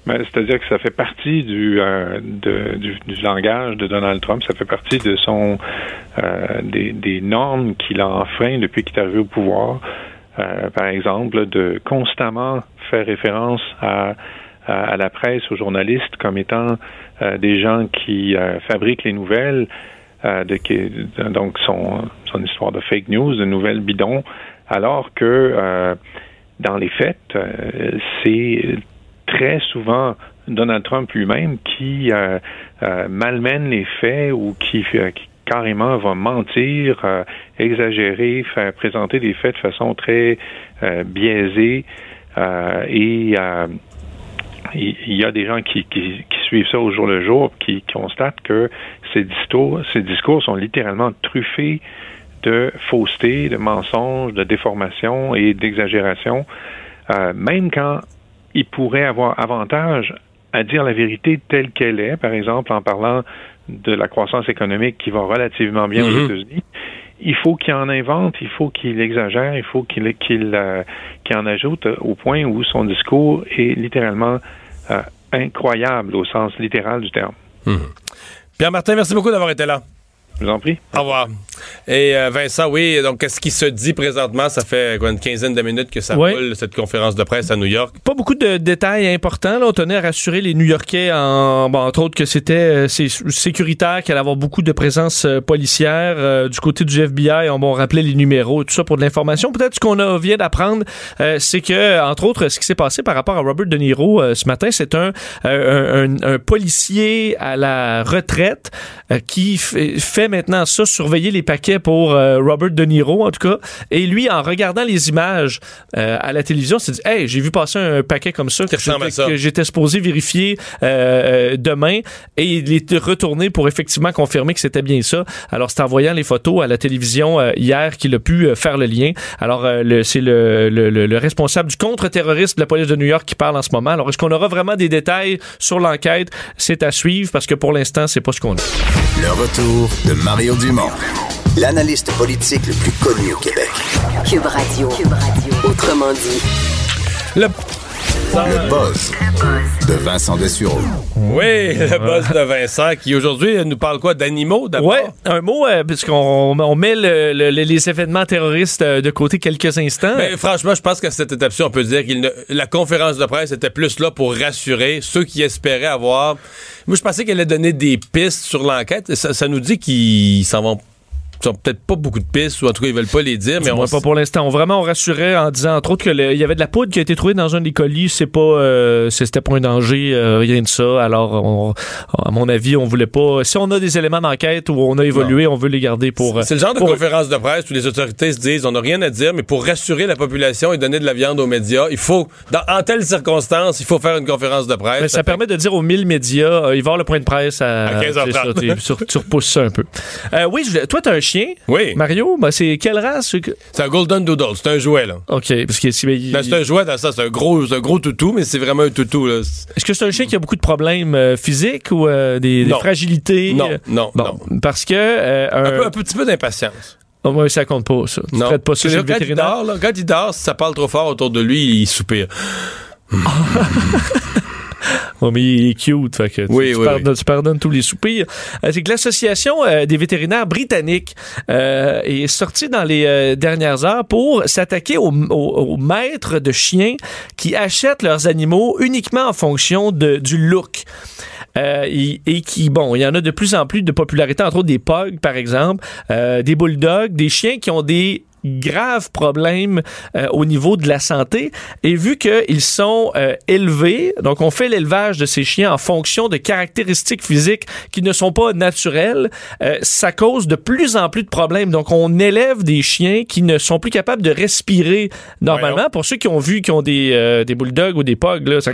Ben, C'est-à-dire que ça fait partie du, euh, du, du langage de Donald Trump, ça fait partie de son euh, des, des normes qu'il a enfreint depuis qu'il est arrivé au pouvoir. Euh, par exemple, de constamment faire référence à, à, la presse, aux journalistes comme étant euh, des gens qui euh, fabriquent les nouvelles, euh, de, qui- donc son, histoire de fake news, de nouvelles bidons, alors que dans les faits, c'est très souvent Donald Trump lui-même qui malmène les faits ou qui, qui carrément va mentir, exagérer, faire présenter des faits de façon très biaisée et il il y a des gens qui, qui, qui suivent ça au jour le jour, qui constatent que ces discours, ces discours sont littéralement truffés de fausseté, de mensonges, de déformation et d'exagération, euh, même quand il pourrait avoir avantage à dire la vérité telle qu'elle est, par exemple en parlant de la croissance économique qui va relativement bien aux Mhm. États-Unis. Il faut qu'il en invente, il faut qu'il exagère, il faut qu'il euh, qu'il en ajoute au point où son discours est littéralement euh, incroyable au sens littéral du terme. Pierre-Martin, merci beaucoup d'avoir été là. Je vous en prie. Au revoir. Et euh, Vincent, oui, donc qu'est-ce qui se dit présentement? Ça fait quoi, une quinzaine de minutes que ça Ouais. roule, cette conférence de presse à New York. Pas beaucoup de détails importants. Là. On tenait à rassurer les New-Yorkais, en, bon, entre autres, que c'était euh, sécuritaire, qu'il allait avoir beaucoup de présence euh, policière. Du côté du FBI, on m'a rappelé les numéros et tout ça pour de l'information. Peut-être ce qu'on vient d'apprendre, c'est que, entre autres, ce qui s'est passé par rapport à Robert De Niro ce matin, c'est un, un, un- un policier à la retraite qui fait, fait maintenant ça, surveiller les paquets pour euh, Robert De Niro, en tout cas. Et lui, en regardant les images euh, à la télévision, s'est dit Hey, j'ai vu passer un paquet comme ça que j'étais- ça. que j'étais supposé vérifier euh, demain. Et il est retourné pour effectivement confirmer que c'était bien ça. Alors, c'est en voyant les photos à la télévision euh, hier qu'il a pu euh, faire le lien. Alors, euh, c'est le, le- le- le responsable du contre-terroriste de la police de New York qui parle en ce moment. Alors, est-ce qu'on aura vraiment des détails sur l'enquête? C'est à suivre parce que pour l'instant, c'est pas ce qu'on a. Le retour de Mario Dumont, l'analyste politique le plus connu au Québec. Cube Radio. Cube Radio. Autrement dit. Le, Le buzz de Vincent Dessureau. oui, le boss de Vincent qui aujourd'hui nous parle quoi? D'animaux d'abord? Ouais, un mot, euh, puisqu'on on met le- le- les événements terroristes euh, de côté quelques instants. Ben, franchement, je pense qu'à cette étape-ci, on peut dire que la conférence de presse était plus là pour rassurer ceux qui espéraient avoir. Moi, je pensais qu'elle allait donner des pistes sur l'enquête. Ça, ça nous dit qu'ils s'en vont. Ils ont peut-être pas beaucoup de pistes, ou en tout cas, ils veulent pas les dire, mais on pas pour l'instant. On vraiment on rassurait en disant entre autres que le- il y avait de la poudre qui a été trouvée dans un des colis. C'est pas, euh, c'était pas un danger, euh, rien de ça. Alors, on- à mon avis, on voulait pas. Si on a des éléments d'enquête où on a évolué, on veut les garder pour. C'est le genre de pour- conférence de presse où les autorités se disent on n'a rien à dire, mais pour rassurer la population et donner de la viande aux médias, il faut, dans, en telles circonstances, il faut faire une conférence de presse. Ben, ça permet de dire aux 1000 médias, euh, il va y avoir le point de presse à, À 15h30. c'est ça, tu- repousses ça un peu. Euh, oui, je toi, t'as un chien, Oui, Mario? Ben, c'est quelle race? c'est un Golden Doodle, c'est un jouet, là. OK, parce que si- ben, Ben, c'est un jouet dans ça, c'est un gros, un gros toutou, mais c'est vraiment un toutou, là. Est-ce que c'est un chien qui a beaucoup de problèmes euh, physiques ou euh, des, fragilités? Non, non, Bon, non. parce que euh, Un, un, peu- un petit peu d'impatience. Oh, ouais, ça compte pas, ça. Tu Non. traites pas ça le quand il vétérinaire? dort, là, quand il dort, si ça parle trop fort autour de lui, il soupire. Oh, mais il est cute, fait que tu, Oui, tu oui, pardonnes, tu pardonnes tous les soupirs. Euh, c'est que l'Association euh, des vétérinaires britanniques euh, est sortie dans les dernières heures pour s'attaquer aux, aux- aux maîtres de chiens qui achètent leurs animaux uniquement en fonction de, du look. Et, et qui, bon, il y en a de plus en plus de popularité, entre autres des pugs, par exemple, des bulldogs, des chiens qui ont des graves problèmes euh, au niveau de la santé et vu qu'ils sont euh, élevés, donc on fait l'élevage de ces chiens en fonction de caractéristiques physiques qui ne sont pas naturelles, euh, ça cause de plus en plus de problèmes. Donc on élève des chiens qui ne sont plus capables de respirer normalement. Pour ceux qui ont vu qui ont des, euh, des bulldogs ou des pugs, là, ça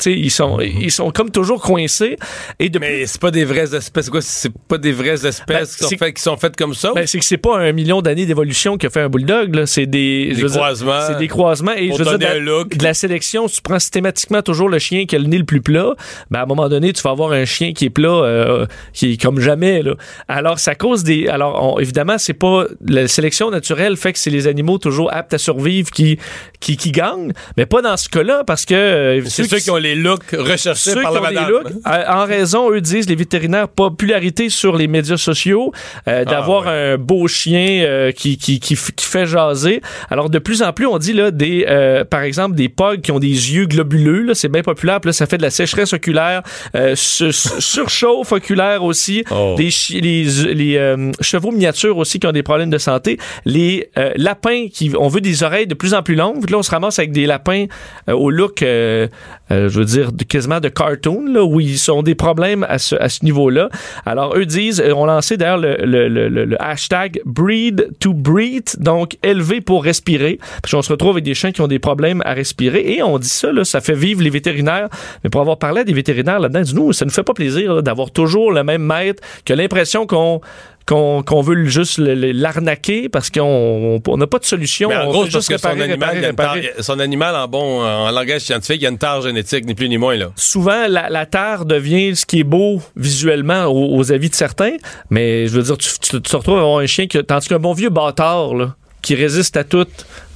Tu sais, ils sont, ils sont comme toujours coincés. Et Mais c'est pas des vraies espèces. Quoi? C'est pas des vraies espèces Ben, qui, sont faites, qui sont faites comme ça? Ben, c'est que c'est pas un million d'années d'évolution que fait un bulldog, là. C'est des, Des croisements. C'est des croisements. Et Pour je veux dire, un la- look. de la sélection, tu prends systématiquement toujours le chien qui a le nez le plus plat, ben, à un moment donné, tu vas avoir un chien qui est plat, euh, qui est comme jamais, là. Alors, ça cause des, alors, on- évidemment, c'est pas, la sélection naturelle fait que c'est les animaux toujours aptes à survivre qui, qui, qui gagnent, mais pas dans ce cas-là, parce que, euh, c'est ceux qui ont les looks recherchés ceux par qui la ont madame. looks, euh, en raison, eux disent, les vétérinaires, popularité sur les médias sociaux, euh, d'avoir un beau chien euh, qui, qui, qui, qui fait jaser. Alors, de plus en plus, on dit, là, des, euh, par exemple, des pugs qui ont des yeux globuleux, là, c'est bien populaire, puis là, ça fait de la sécheresse oculaire, euh, su- su- surchauffe oculaire aussi, Oh. des chi- les, les euh, chevaux miniatures aussi qui ont des problèmes de santé, les euh, lapins qui, on veut des oreilles de plus en plus longues, là, on se ramasse avec des lapins euh, au look, euh, euh, je veux dire, quasiment de cartoon, là, où ils ont des problèmes à ce, à ce niveau-là. Alors, eux disent, on lancé d'ailleurs le, le, le, hashtag breed to breathe, donc élevé pour respirer, parce qu'on se retrouve avec des chiens qui ont des problèmes à respirer, et on dit ça, là, ça fait vivre les vétérinaires, mais pour avoir parlé à des vétérinaires là-dedans, nous, ça nous fait pas plaisir d'avoir toujours le même maître, qui a l'impression qu'on qu'on veut juste l'arnaquer parce qu'on on n'a pas de solution. Mais en on gros, parce que son animal, réparer, tare- son animal en bon, en langage scientifique, il y a une tare génétique, ni plus ni moins, là. souvent la, la terre devient ce qui est beau visuellement aux, aux avis de certains, mais je veux dire, tu, tu- tu te retrouves à avoir un chien que, tandis qu'un bon vieux bâtard là, qui résiste à tout.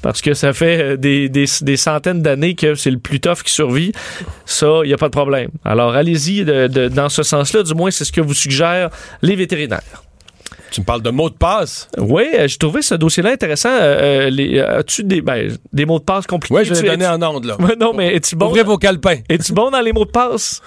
Parce que ça fait euh, des, des, des centaines d'années que c'est le plus tough qui survit. Ça, il n'y a pas de problème. Alors, allez-y de- de- dans ce sens-là. Du moins, c'est ce que vous suggèrent les vétérinaires. Tu me parles de mots de passe? Oui, euh, j'ai trouvé ce dossier-là intéressant. Euh, euh, les- As-tu des, ben, des mots de passe compliqués? Oui, je donner es-tu- en ondes, là. Non, mais es-tu bon? Ouvrez vos calepins. Es-tu bon dans les mots de passe?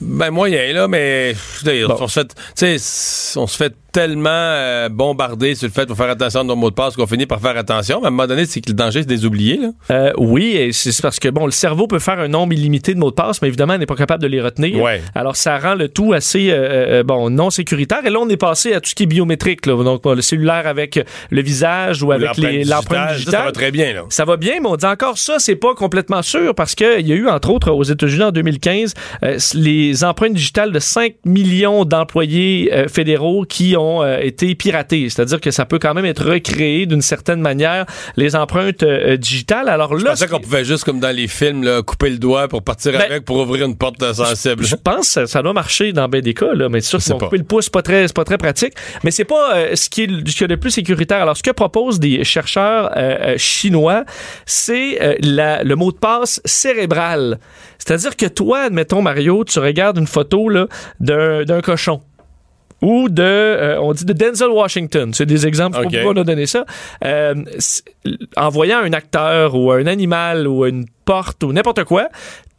Ben, moyen, là, mais, je veux dire, Bon. on se fait, tu sais, on se fait tellement euh, bombarder sur le fait de faire attention à nos mots de passe qu'on finit par faire attention. Mais à un moment donné, c'est que le danger, c'est de les oublier, là. Euh, oui, et c'est parce que bon, le cerveau peut faire un nombre illimité de mots de passe, mais évidemment, on n'est pas capable de les retenir. Ouais. Alors, ça rend le tout assez euh, euh, bon non sécuritaire. Et là, on est passé à tout ce qui est biométrique, là. donc le cellulaire avec le visage ou avec L'empreinte digitale, ça. Ça va très bien, là. Ça va bien, mais on dit encore ça, c'est pas complètement sûr parce qu'il y a eu, entre autres, aux États-Unis en 2015, euh, les empreintes digitales de 5 millions d'employés euh, fédéraux qui ont euh, été piratées. C'est-à-dire que ça peut quand même être recréé d'une certaine manière, les empreintes euh, digitales. Alors là, pensais ce qu'on qui- pouvait juste, comme dans les films, là, couper le doigt pour partir Ben, avec pour ouvrir une porte sensible. Je pense que ça, ça doit marcher dans bien des cas, là, mais c'est sûr pas. couper le pouce, c'est pas très, c'est pas très pratique. Mais c'est pas euh, ce qui est le- ce qu'il y a de plus sécuritaire. Alors, ce que proposent des chercheurs chinois, c'est le mot de passe cérébral. C'est-à-dire que toi, admettons, Mario, tu regardes une photo là, d'un cochon ou de, euh, on dit de Denzel Washington. C'est des exemples, Ok. pour pourquoi on a donné ça? Euh, en voyant un acteur ou un animal ou une porte ou n'importe quoi,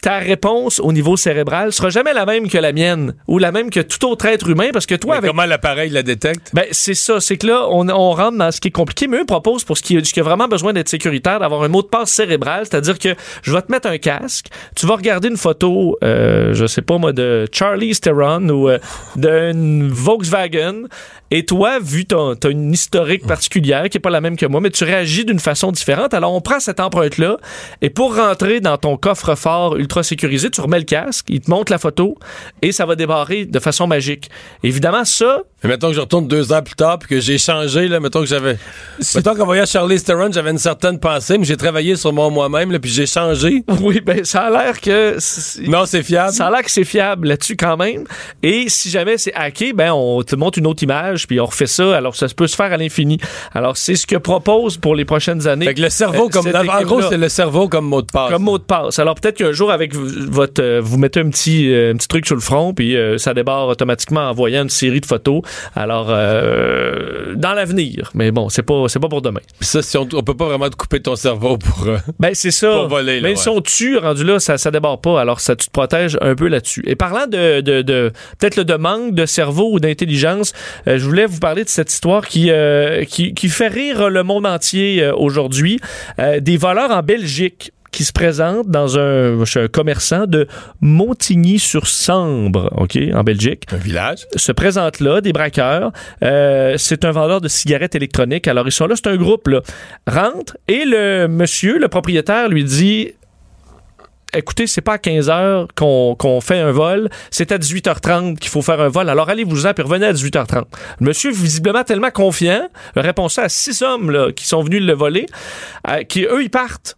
ta réponse au niveau cérébral sera jamais la même que la mienne ou la même que tout autre être humain parce que toi, Mais avec comment l'appareil la détecte? ben, c'est ça. C'est que là, on, on rentre dans ce qui est compliqué, mais eux proposent pour ce qui, ce qui a vraiment besoin d'être sécuritaire, d'avoir un mot de passe cérébral. C'est-à-dire que je vais te mettre un casque, tu vas regarder une photo, euh, je sais pas moi, de Charlie Theron ou euh, d'une Volkswagen, et toi, vu ton, t'as une historique particulière qui est pas la même que moi, mais tu réagis d'une façon différente. Alors, on prend cette empreinte-là, et pour rentrer dans ton coffre-fort ultra sécurisé, tu remets le casque, il te montre la photo, et ça va débarrer de façon magique. Évidemment, ça, Mais mettons que je retourne deux ans plus tard puis que j'ai changé, là, mettons que j'avais. Mettons qu'en voyant Charlie Theron, j'avais une certaine pensée, mais j'ai travaillé sur moi moi-même, là, puis j'ai changé. Oui, ben ça a l'air que c'est- Non, c'est fiable. ça a l'air que c'est fiable là-dessus quand même. Et si jamais c'est hacké, ben on te montre une autre image puis on refait ça. Alors ça peut se faire à l'infini. Alors c'est ce que propose pour les prochaines années. Fait que le cerveau, Euh, comme. En gros, c'est le cerveau comme mot de passe. comme mot de passe. Alors peut-être qu'un jour avec votre, euh, vous mettez un petit, euh, un petit truc sur le front puis euh, ça débarre automatiquement en voyant une série de photos. Alors euh, dans l'avenir, mais bon, c'est pas, c'est pas pour demain. Ça, si on, on peut pas vraiment te couper ton cerveau pour. euh, Ben, c'est ça. Pour voler, là, Même ouais. si on tue, rendu là, ça, ça débarre pas. Alors, ça, tu te protèges un peu là-dessus. Et parlant de, de, de peut-être le de manque de cerveau ou d'intelligence, euh, je voulais vous parler de cette histoire qui, euh, qui, qui fait rire le monde entier euh, aujourd'hui. Euh, des voleurs en Belgique qui se présentent dans un, commerçant de Montigny-sur-Sambre, OK, en Belgique Un village. se présentent là, des braqueurs. Euh, c'est un vendeur de cigarettes électroniques. Alors, ils sont là, c'est un groupe, là. Rentre et le monsieur, le propriétaire, lui dit écoutez, c'est pas à 15 heures qu'on fait un vol, c'est à 18h30 qu'il faut faire un vol. Alors allez-vous-en puis revenez à 18h30. Le monsieur, visiblement tellement confiant, répond ça à six hommes là, qui sont venus le voler, euh, qui eux, ils partent.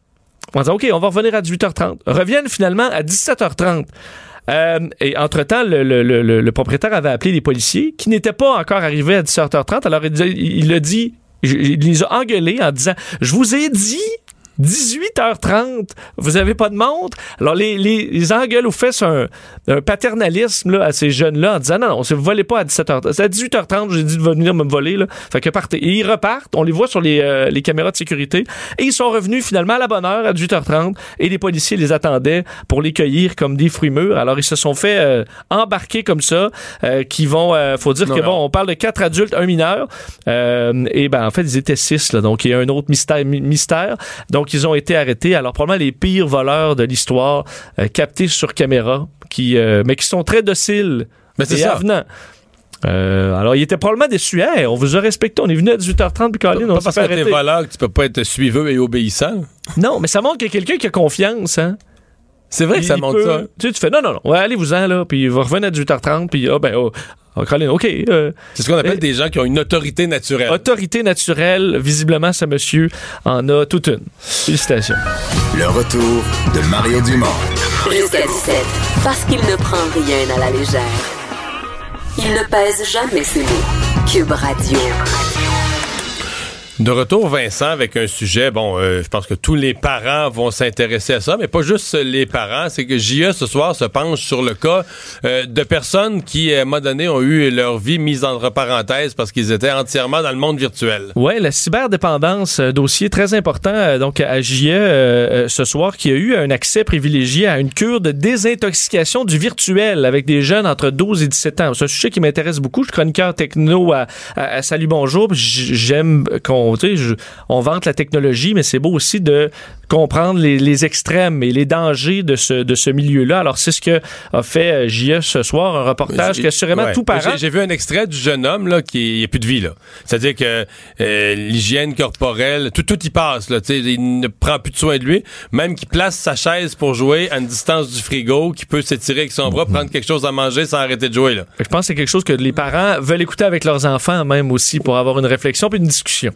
On dit, OK, on va revenir à 18h30. Reviennent finalement à 17h30. Euh, et entre-temps, le, le, le, le propriétaire avait appelé les policiers qui n'étaient pas encore arrivés à 17h30. Alors, il, il a dit, il les a engueulés en disant, je vous ai dit 18h30, vous avez pas de montre. Alors, les, les, les engueulent ou fait un, un paternalisme là, à ces jeunes-là en disant non, non, vous volez pas à 17h30. C'est à 18h30, j'ai dit de venir me voler. Là. Fait que partez. Et ils repartent, on les voit sur les, euh, les caméras de sécurité, et ils sont revenus finalement à la bonne heure, à 18h30, et les policiers les attendaient pour les cueillir comme des fruits mûrs. Alors, ils se sont fait euh, embarquer comme ça, euh, qui vont, faut dire Non, que bon, on parle de quatre adultes, un mineur, et ben en fait, ils étaient six, là, donc il y a un autre mystère. mystère. Donc, ils ont été arrêtés. Alors, probablement les pires voleurs de l'histoire, euh, captés sur caméra, qui, euh, mais qui sont très dociles Mais c'est et ça. avenants. Euh, alors, il était probablement déçu. Hey, on vous a respecté. On est venu à 18h30 puis Colin, on Pas parce que t'es voleur que tu peux pas être suiveux et obéissant. Non, mais ça montre qu'il y a quelqu'un qui a confiance. Hein? C'est vrai que ça montre peut- ça. Tu sais, tu fais non, non, non. Ouais, allez-vous-en, là. Puis il va revenir à 18h30. Puis, ah, ben, oh, oh, Colin, OK. euh, C'est ce qu'on appelle Eh. des gens qui ont une autorité naturelle. autorité naturelle. Visiblement, ce monsieur en a toute une. Félicitations. Le retour de Mario Dumont. Jusqu'à 17. Parce qu'il ne prend rien à la légère. Il ne pèse jamais ses mots. Cube Radio. De retour, Vincent, avec un sujet, bon, euh, je pense que tous les parents vont s'intéresser à ça, mais pas juste les parents, c'est que JE ce soir se penche sur le cas euh, de personnes qui, à un moment donné, ont eu leur vie mise entre parenthèses parce qu'ils étaient entièrement dans le monde virtuel. Ouais, la cyberdépendance, euh, dossier très important donc à JE ce soir, qui a eu un accès privilégié à une cure de désintoxication du virtuel avec des jeunes entre 12 et 17 ans. C'est un sujet qui m'intéresse beaucoup. Je suis chroniqueur techno à, à- à Salut Bonjour. J'aime qu'on, sais, je- on vante la technologie, mais c'est beau aussi de comprendre les, les extrêmes et les dangers de ce, de ce milieu-là. Alors, c'est ce que a fait euh, JE ce soir, un reportage J'ai- qu'assurément ouais. tout parent... J'ai- vu un extrait du jeune homme là qui n'a plus de vie. C'est-à-dire que euh, l'hygiène corporelle, tout tout y passe là. Il ne prend plus de soin de lui. Même qu'il place sa chaise pour jouer à une distance du frigo, qui peut s'étirer avec son bras, prendre quelque chose à manger sans arrêter de jouer là. Je pense que c'est quelque chose que les parents veulent écouter avec leurs enfants même aussi pour avoir une réflexion puis une discussion.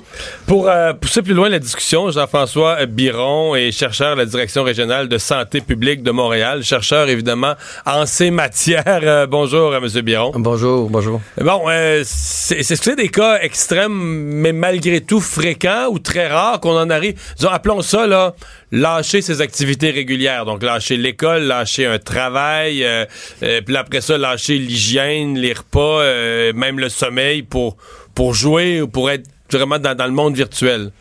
Pour euh, pousser plus loin la discussion, Jean-François Biron est chercheur à la Direction régionale de santé publique de Montréal, chercheur évidemment en ces matières. Euh, bonjour à M. Biron. Bonjour, bonjour. Bon, euh, c'est c'est- c'est des cas extrêmes, mais malgré tout fréquents ou très rares qu'on en arrive? Disons, appelons ça là, lâcher ses activités régulières. Donc lâcher l'école, lâcher un travail, euh, euh, puis après ça lâcher l'hygiène, les repas, euh, même le sommeil pour pour jouer ou pour être vraiment dans, le monde virtuel?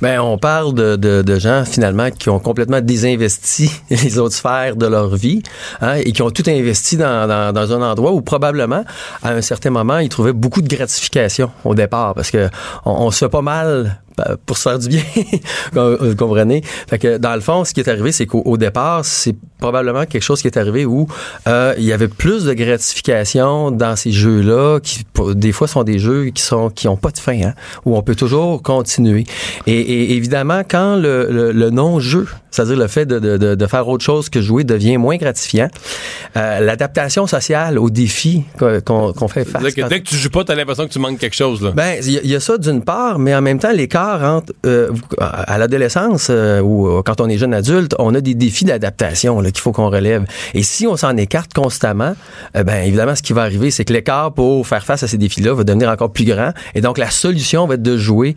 Ben, on parle de, gens finalement qui ont complètement désinvesti les autres sphères de leur vie hein, et qui ont tout investi dans, un endroit où probablement à un certain moment ils trouvaient beaucoup de gratification au départ parce que on, on se fait pas mal pour se faire du bien, vous comprenez? Fait que dans le fond, ce qui est arrivé, c'est qu'au au départ, c'est probablement quelque chose qui est arrivé où euh, il y avait plus de gratification dans ces jeux-là, qui pour- des fois sont des jeux qui sont qui ont pas de fin, hein, où on peut toujours continuer. Et, et évidemment, quand le, le, le non-jeu, c'est-à-dire le fait de, de, de, faire autre chose que jouer, devient moins gratifiant, euh, l'adaptation sociale aux défis qu'on qu'on- fait face. Que dès que tu joues pas, t'as l'impression que tu manques quelque chose là. ben, il y, y a ça d'une part, mais en même temps, l'écart euh, à l'adolescence euh, ou euh, quand on est jeune adulte, on a des défis d'adaptation qu'il faut qu'on relève. Et si on s'en écarte constamment, euh, ben évidemment, ce qui va arriver, c'est que l'écart pour faire face à ces défis-là va devenir encore plus grand. Et donc, la solution va être de jouer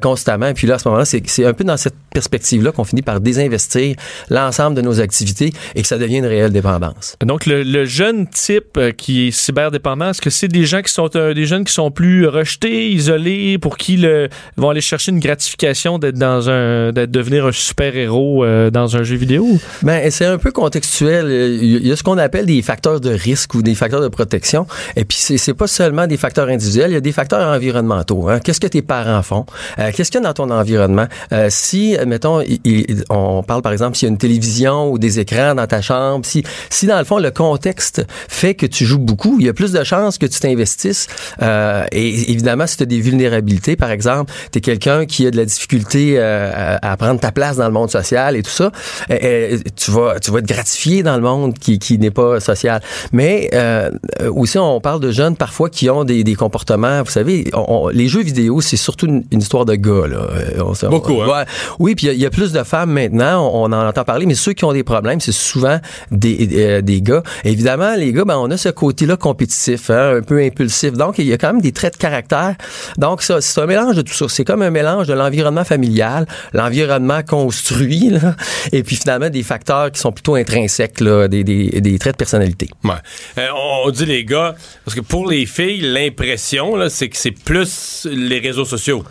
constamment. Et puis là, à ce moment-là, c'est un peu dans cette perspective-là qu'on finit par désinvestir l'ensemble de nos activités et que ça devient une réelle dépendance. Donc, le, jeune type qui est cyberdépendant, est-ce que c'est des gens qui sont des jeunes qui sont plus rejetés, isolés, pour qui le, vont aller chercher une gratification d'être dans un, d'être devenir un super-héros euh, dans un jeu vidéo? Ben, c'est un peu contextuel. Il y a ce qu'on appelle des facteurs de risque ou des facteurs de protection. Et puis, c'est, c'est pas seulement des facteurs individuels, il y a des facteurs environnementaux. hein. Qu'est-ce que tes parents font? Euh, qu'est-ce qu'il y a dans ton environnement? Euh, si, mettons, on parle par exemple s'il y a une télévision ou des écrans dans ta chambre, si, si dans le fond, le contexte fait que tu joues beaucoup, il y a plus de chances que tu t'investisses. Et évidemment, si tu as des vulnérabilités, par exemple, tu es quelqu'un quelqu'un qui a de la difficulté euh, à, à prendre ta place dans le monde social et tout ça, euh, euh, tu vas tu vas être gratifié dans le monde qui, qui n'est pas social. Mais euh, aussi, on parle de jeunes parfois qui ont des, des comportements. Vous savez, on- on- les jeux vidéo, c'est surtout une, une histoire de gars. Là. Euh, on Beaucoup, hein? Ouais. Oui, puis il y a- il y, a plus de femmes maintenant. On, on en entend parler, mais ceux qui ont des problèmes, c'est souvent des, euh, des gars. Évidemment, les gars, ben, on a ce côté-là compétitif, hein, un peu impulsif. Donc, il y a quand même des traits de caractère. Donc, ça, c'est un mélange de tout ça. C'est comme un mélange de l'environnement familial, l'environnement construit, et puis finalement des facteurs qui sont plutôt intrinsèques, des, des, traits de personnalité. Ouais. Euh, on, dit les gars, parce que pour les filles, l'impression, c'est que c'est plus les réseaux sociaux.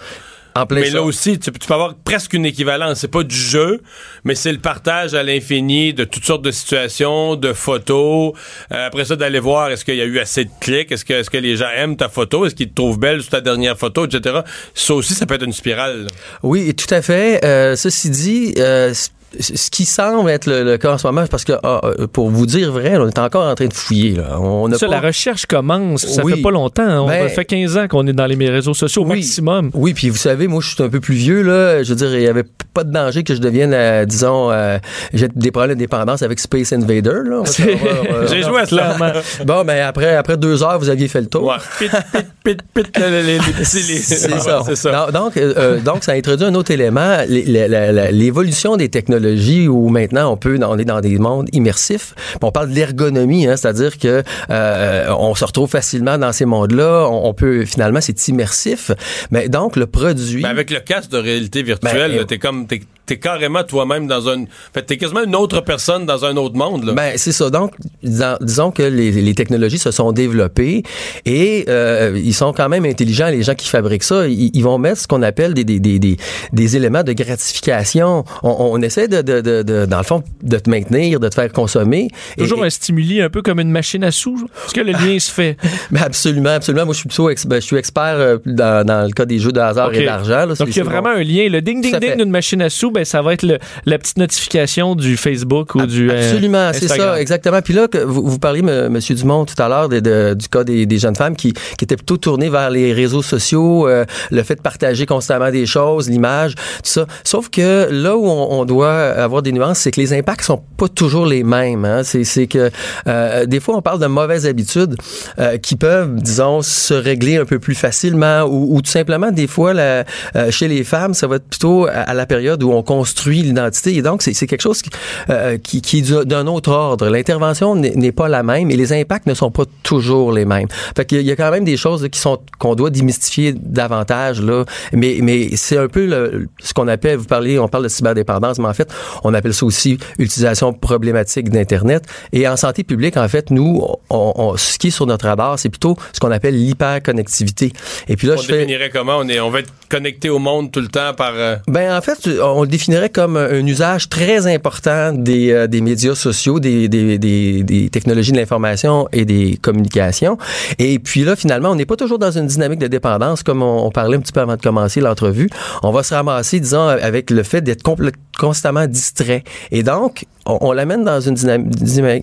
En plein Mais ça. là aussi, tu, tu peux avoir presque une équivalence. C'est pas du jeu, mais c'est le partage à l'infini de toutes sortes de situations, de photos. Euh, après ça, d'aller voir est-ce qu'il y a eu assez de clics, est-ce que, est-ce que les gens aiment ta photo, est-ce qu'ils te trouvent belle sur ta dernière photo, etc. Ça aussi, ça peut être une spirale. là. Oui, tout à fait. Euh, ceci dit, euh, ce qui semble être le, le cas en ce moment, parce que ah, euh, pour vous dire vrai, on est encore en train de fouiller. Là. On Ça, pas... la recherche commence. Ça Oui. fait pas longtemps. hein. On Ben- ça fait 15 ans qu'on est dans les réseaux sociaux au Oui. maximum. Oui, puis vous savez, moi, je suis un peu plus vieux, là. Je veux dire, il y avait pas de danger que je devienne, euh, disons, euh, j'ai des problèmes de dépendance avec Space Invader. On euh, J'ai joué à cela. Bon, ben après, après deux heures, vous aviez fait le tour. Ouais. Pit, pit, pit, C'est ça. donc, donc, ça introduit un autre élément, l'évolution des technologies où maintenant on peut, on est dans des mondes immersifs. Puis on parle de l'ergonomie, hein, c'est-à-dire que euh, on se retrouve facilement dans ces mondes-là. On, on peut finalement, c'est immersif. Mais donc le produit. Ben, avec le casque de réalité virtuelle, Ben, t'es comme t'es, t'es carrément toi-même dans un. Fait, t'es quasiment une autre personne dans un autre monde. Là. Ben, c'est ça. Donc, disons, disons que les, les technologies se sont développées et euh, ils sont quand même intelligents, les gens qui fabriquent ça. Ils, ils vont mettre ce qu'on appelle des, des, des, des, des éléments de gratification. On, on essaie, de, de, de, de- dans le fond, de te maintenir, de te faire consommer. Toujours Et- un stimuli un peu comme une machine à sous. Est-ce que le lien se fait? Ben, absolument, absolument. Moi, je suis plutôt ex- ben, je suis expert euh, dans, dans le cas des jeux de hasard et d'argent. Donc, il y a vraiment bon. un lien. Le ding-ding-ding d'une machine à sous, ben, ça va être le- la petite notification du Facebook ou du. euh, Absolument, c'est ça, exactement. Puis là, que vous, vous parliez, M. Monsieur Dumont, tout à l'heure, du cas des, des jeunes femmes qui, qui étaient plutôt tournées vers les réseaux sociaux, euh, le fait de partager constamment des choses, l'image, tout ça. Sauf que là où on, on doit avoir des nuances, c'est que les impacts sont pas toujours les mêmes. Hein. C'est, c'est que euh, des fois, on parle de mauvaises habitudes euh, qui peuvent, disons, se régler un peu plus facilement ou, ou tout simplement, des fois, la- chez les femmes, ça va être plutôt à, à la période où on construit l'identité. Et donc, c'est, quelque chose qui, euh, qui, qui est du- d'un autre ordre. L'intervention n'est, pas la même et les impacts ne sont pas toujours les mêmes. Fait qu'il y a- il y a quand même des choses là, qui sont qu'on doit démystifier davantage là, mais mais c'est un peu le- ce qu'on appelle vous parlez on parle de cyberdépendance mais en fait on appelle ça aussi utilisation problématique d'internet et en santé publique en fait nous on, on- ce qui est sur notre radar c'est plutôt ce qu'on appelle l'hyperconnectivité. Et puis là on je fais définirait comment? On est. On va être connecté au monde tout le temps par. euh, ben en fait, on le définirait comme un usage très important des, euh, des médias sociaux, des, des, des, technologies de l'information et des communications. Et puis là, finalement, on n'est pas toujours dans une dynamique de dépendance, comme on, on parlait un petit peu avant de commencer l'entrevue. On va se ramasser, disons, avec le fait d'être constamment distrait. Et donc, on, on l'amène dans une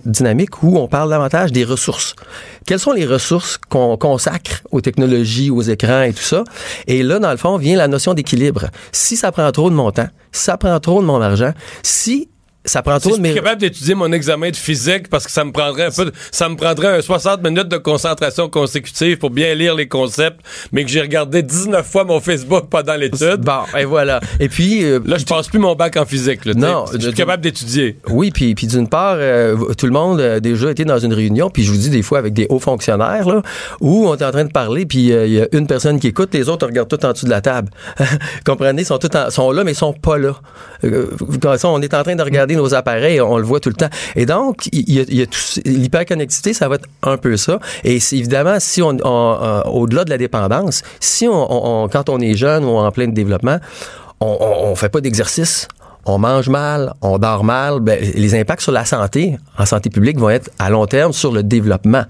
dynamique où on parle davantage des ressources. Quelles sont les ressources qu'on consacre aux technologies, aux écrans et tout ça? Et là, dans le fond, vient la notion d'équilibre. Si ça prend trop de mon temps, si ça prend trop de mon argent, si ça prend Si je suis capable d'étudier mon examen de physique parce que ça me prendrait un peu, de- ça me prendrait un 60 minutes de concentration consécutive pour bien lire les concepts, mais que j'ai regardé 19 fois mon Facebook pendant l'étude. Bon, et voilà. Et puis... euh, Là, je passe plus mon bac en physique. Là, Non, je suis capable d'étudier. Oui, puis, puis d'une part, euh, tout le monde a déjà été dans une réunion, puis je vous dis des fois avec des hauts fonctionnaires, là, où on est en train de parler, puis euh, il y a une personne qui écoute, les autres regardent tout en dessous de la table. Comprenez, ils sont, tout en- sont là, mais ils sont pas là. Quand ça, on est en train de regarder nos appareils, on, le voit tout le temps. Et donc, il y a, y l'hyperconnectivité, ça va être un peu ça. Et évidemment, si on, euh, au-delà de la dépendance, si on, quand on est jeune ou en plein développement, on, on fait pas d'exercice, on mange mal, on dort mal, ben, les impacts sur la santé, en santé publique, vont être à long terme sur le développement.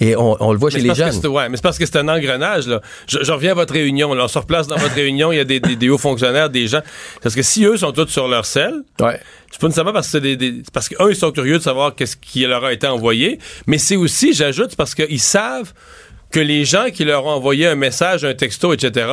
Et on, on le voit Mais chez les que jeunes. c'est- ouais, mais c'est parce que c'est un engrenage. Là. Je, je reviens à votre réunion. Là. On se replace dans votre réunion. Il y a des, des- des hauts fonctionnaires, des gens. Parce que si eux sont tous sur leur selle, Ouais. c'est pas nécessairement parce que c'est des, des- parce qu'eux, ils sont curieux de savoir qu'est-ce qui leur a été envoyé. Mais c'est aussi, j'ajoute, parce qu'ils savent que les gens qui leur ont envoyé un message, un texto, etc.,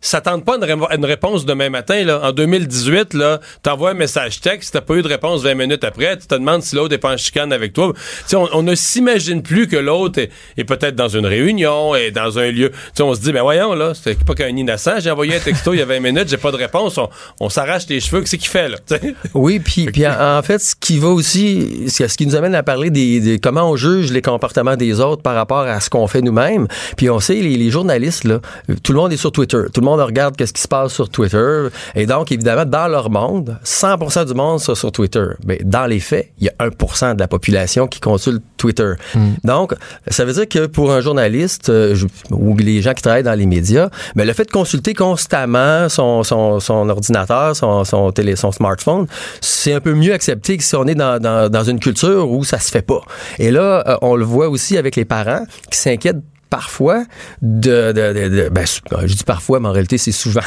s'attendent pas à une, réponse demain matin. Là. En 2018, là, t'envoies un message texte, t'as pas eu de réponse 20 minutes après, tu te demandes si l'autre est pas en chicane avec toi. on, on ne s'imagine plus que l'autre est, peut-être dans une réunion, est dans un lieu. T'sais, on se dit, ben voyons, là, c'est pas qu'un innocent. J'ai envoyé un texto il y a 20 minutes, j'ai pas de réponse. On, s'arrache les cheveux. Qu'est-ce qu'il fait, là? oui, puis, puis en, fait, ce qui va aussi, ce qui nous amène à parler des, comment on juge les comportements des autres par rapport à ce qu'on fait nous-mêmes. Puis on sait, les, les journalistes, là, tout le monde est sur Twitter. Tout le monde regarde qu'est-ce qui se passe sur Twitter. Et donc, évidemment, dans leur monde, 100% du monde sont sur Twitter. Mais dans les faits, il y a 1% de la population qui consulte Twitter. Hmm. Donc, ça veut dire que pour un journaliste euh, ou les gens qui travaillent dans les médias, mais le fait de consulter constamment son, son, son ordinateur, son, son, télé, son smartphone, c'est un peu mieux accepté que si on est dans, dans, dans, une culture où ça se fait pas. Et là, euh, on le voit aussi avec les parents qui s'inquiètent parfois de, de, de, ben, je dis parfois, mais en réalité c'est souvent,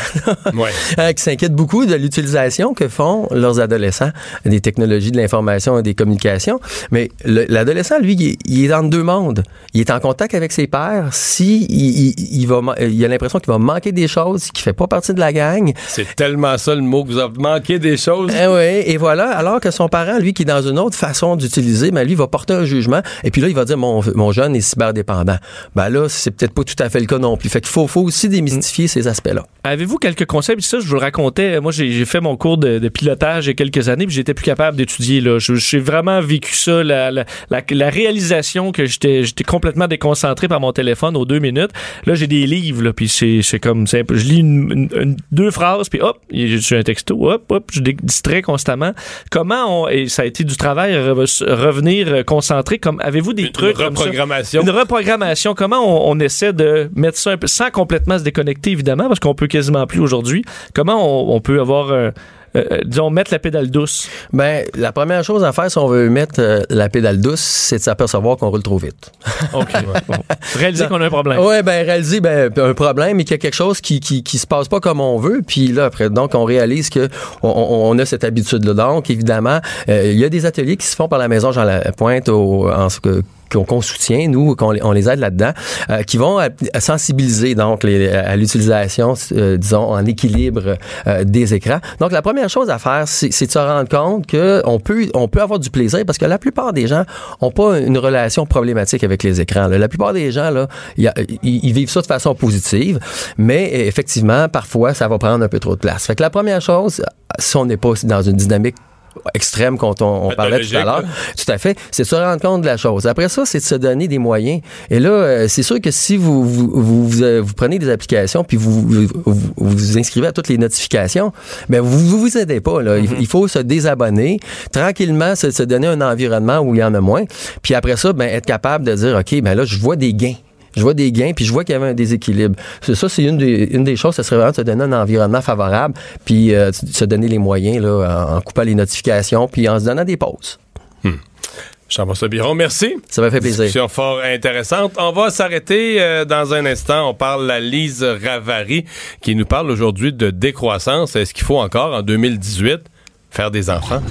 ouais. Euh, qui s'inquiètent beaucoup de l'utilisation que font leurs adolescents des technologies de l'information et des communications. Mais l'adolescent, lui, il, il, est dans deux mondes. Il est en contact avec ses pairs. Si il, il, va, il a l'impression qu'il va manquer des choses, qu'il fait pas partie de la gang. C'est tellement ça le mot que vous avez manqué des choses. Eh oui, et voilà. Alors que son parent, lui, qui est dans une autre façon d'utiliser, mais ben, lui, va porter un jugement. Et puis là, il va dire mon, mon jeune est cyberdépendant. Ben là, c'est peut-être pas tout à fait le cas non plus. Fait qu'il faut, faut aussi démystifier ces aspects-là. Avez-vous quelques conseils? ça, je vous le racontais. Moi, j'ai fait mon cours de, pilotage il y a quelques années, puis j'étais plus capable d'étudier. Là, j'ai vraiment vécu ça, la, la, la, réalisation que j'étais, j'étais complètement déconcentré par mon téléphone aux deux minutes. Là, j'ai des livres, là, puis c'est, comme simple. Je lis une, deux phrases, puis hop, j'ai un texto, hop, hop, je distrais constamment. Comment on, et ça a été du travail, revenir concentré. Comme avez-vous des trucs une reprogrammation, une reprogrammation. Comment on, essaie de mettre ça un peu sans complètement se déconnecter évidemment, parce qu'on peut quasiment plus aujourd'hui. Comment on, peut avoir euh, euh, disons, mettre la pédale douce? Ben, la première chose à faire si on veut mettre euh, la pédale douce, c'est de s'apercevoir qu'on roule trop vite. OK. Réaliser qu'on a un problème. Oui, ben, réaliser ben, un problème et qu'il y a quelque chose qui, qui, qui se passe pas comme on veut. Puis là, après, donc, on réalise que on, on a cette habitude-là. Donc, évidemment, il y a des ateliers qui se font par la maison Jean Lapointe au, en ce que qu'on soutient, nous, qu'on on les aide là-dedans, euh, qui vont sensibiliser donc les, à l'utilisation, euh, disons, en équilibre euh, des écrans. Donc, la première chose à faire, c'est de se rendre compte qu'on peut, on peut avoir du plaisir parce que la plupart des gens ont pas une relation problématique avec les écrans. La plupart des gens, là, ils vivent ça de façon positive, mais effectivement, parfois, ça va prendre un peu trop de place. Fait que la première chose, si on n'est pas dans une dynamique extrême quand on, parlait tout à l'heure. Tout à fait. C'est de se rendre compte de la chose. Après ça, c'est de se donner des moyens. Et là, euh, c'est sûr que si vous vous, vous, euh, vous, prenez des applications puis vous, vous vous, inscrivez à toutes les notifications, ben vous vous, vous aidez pas. Là. il, mm-hmm. faut se désabonner tranquillement, se, se donner un environnement où il y en a moins. Puis après ça, ben être capable de dire, ok, ben là, je vois des gains je vois des gains, puis je vois qu'il y avait un déséquilibre. Ça, c'est une des, une des choses, ce serait vraiment de se donner un environnement favorable, puis euh, se donner les moyens là, en, coupant les notifications, puis en se donnant des pauses. Hmm. Jean-François Biron, merci. Ça m'a fait plaisir. Discussion fort intéressante. On va s'arrêter euh, dans un instant. On parle à Lise Ravary qui nous parle aujourd'hui de décroissance. Est-ce qu'il faut encore, en 2018, faire des enfants?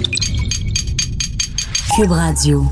Cube Radio.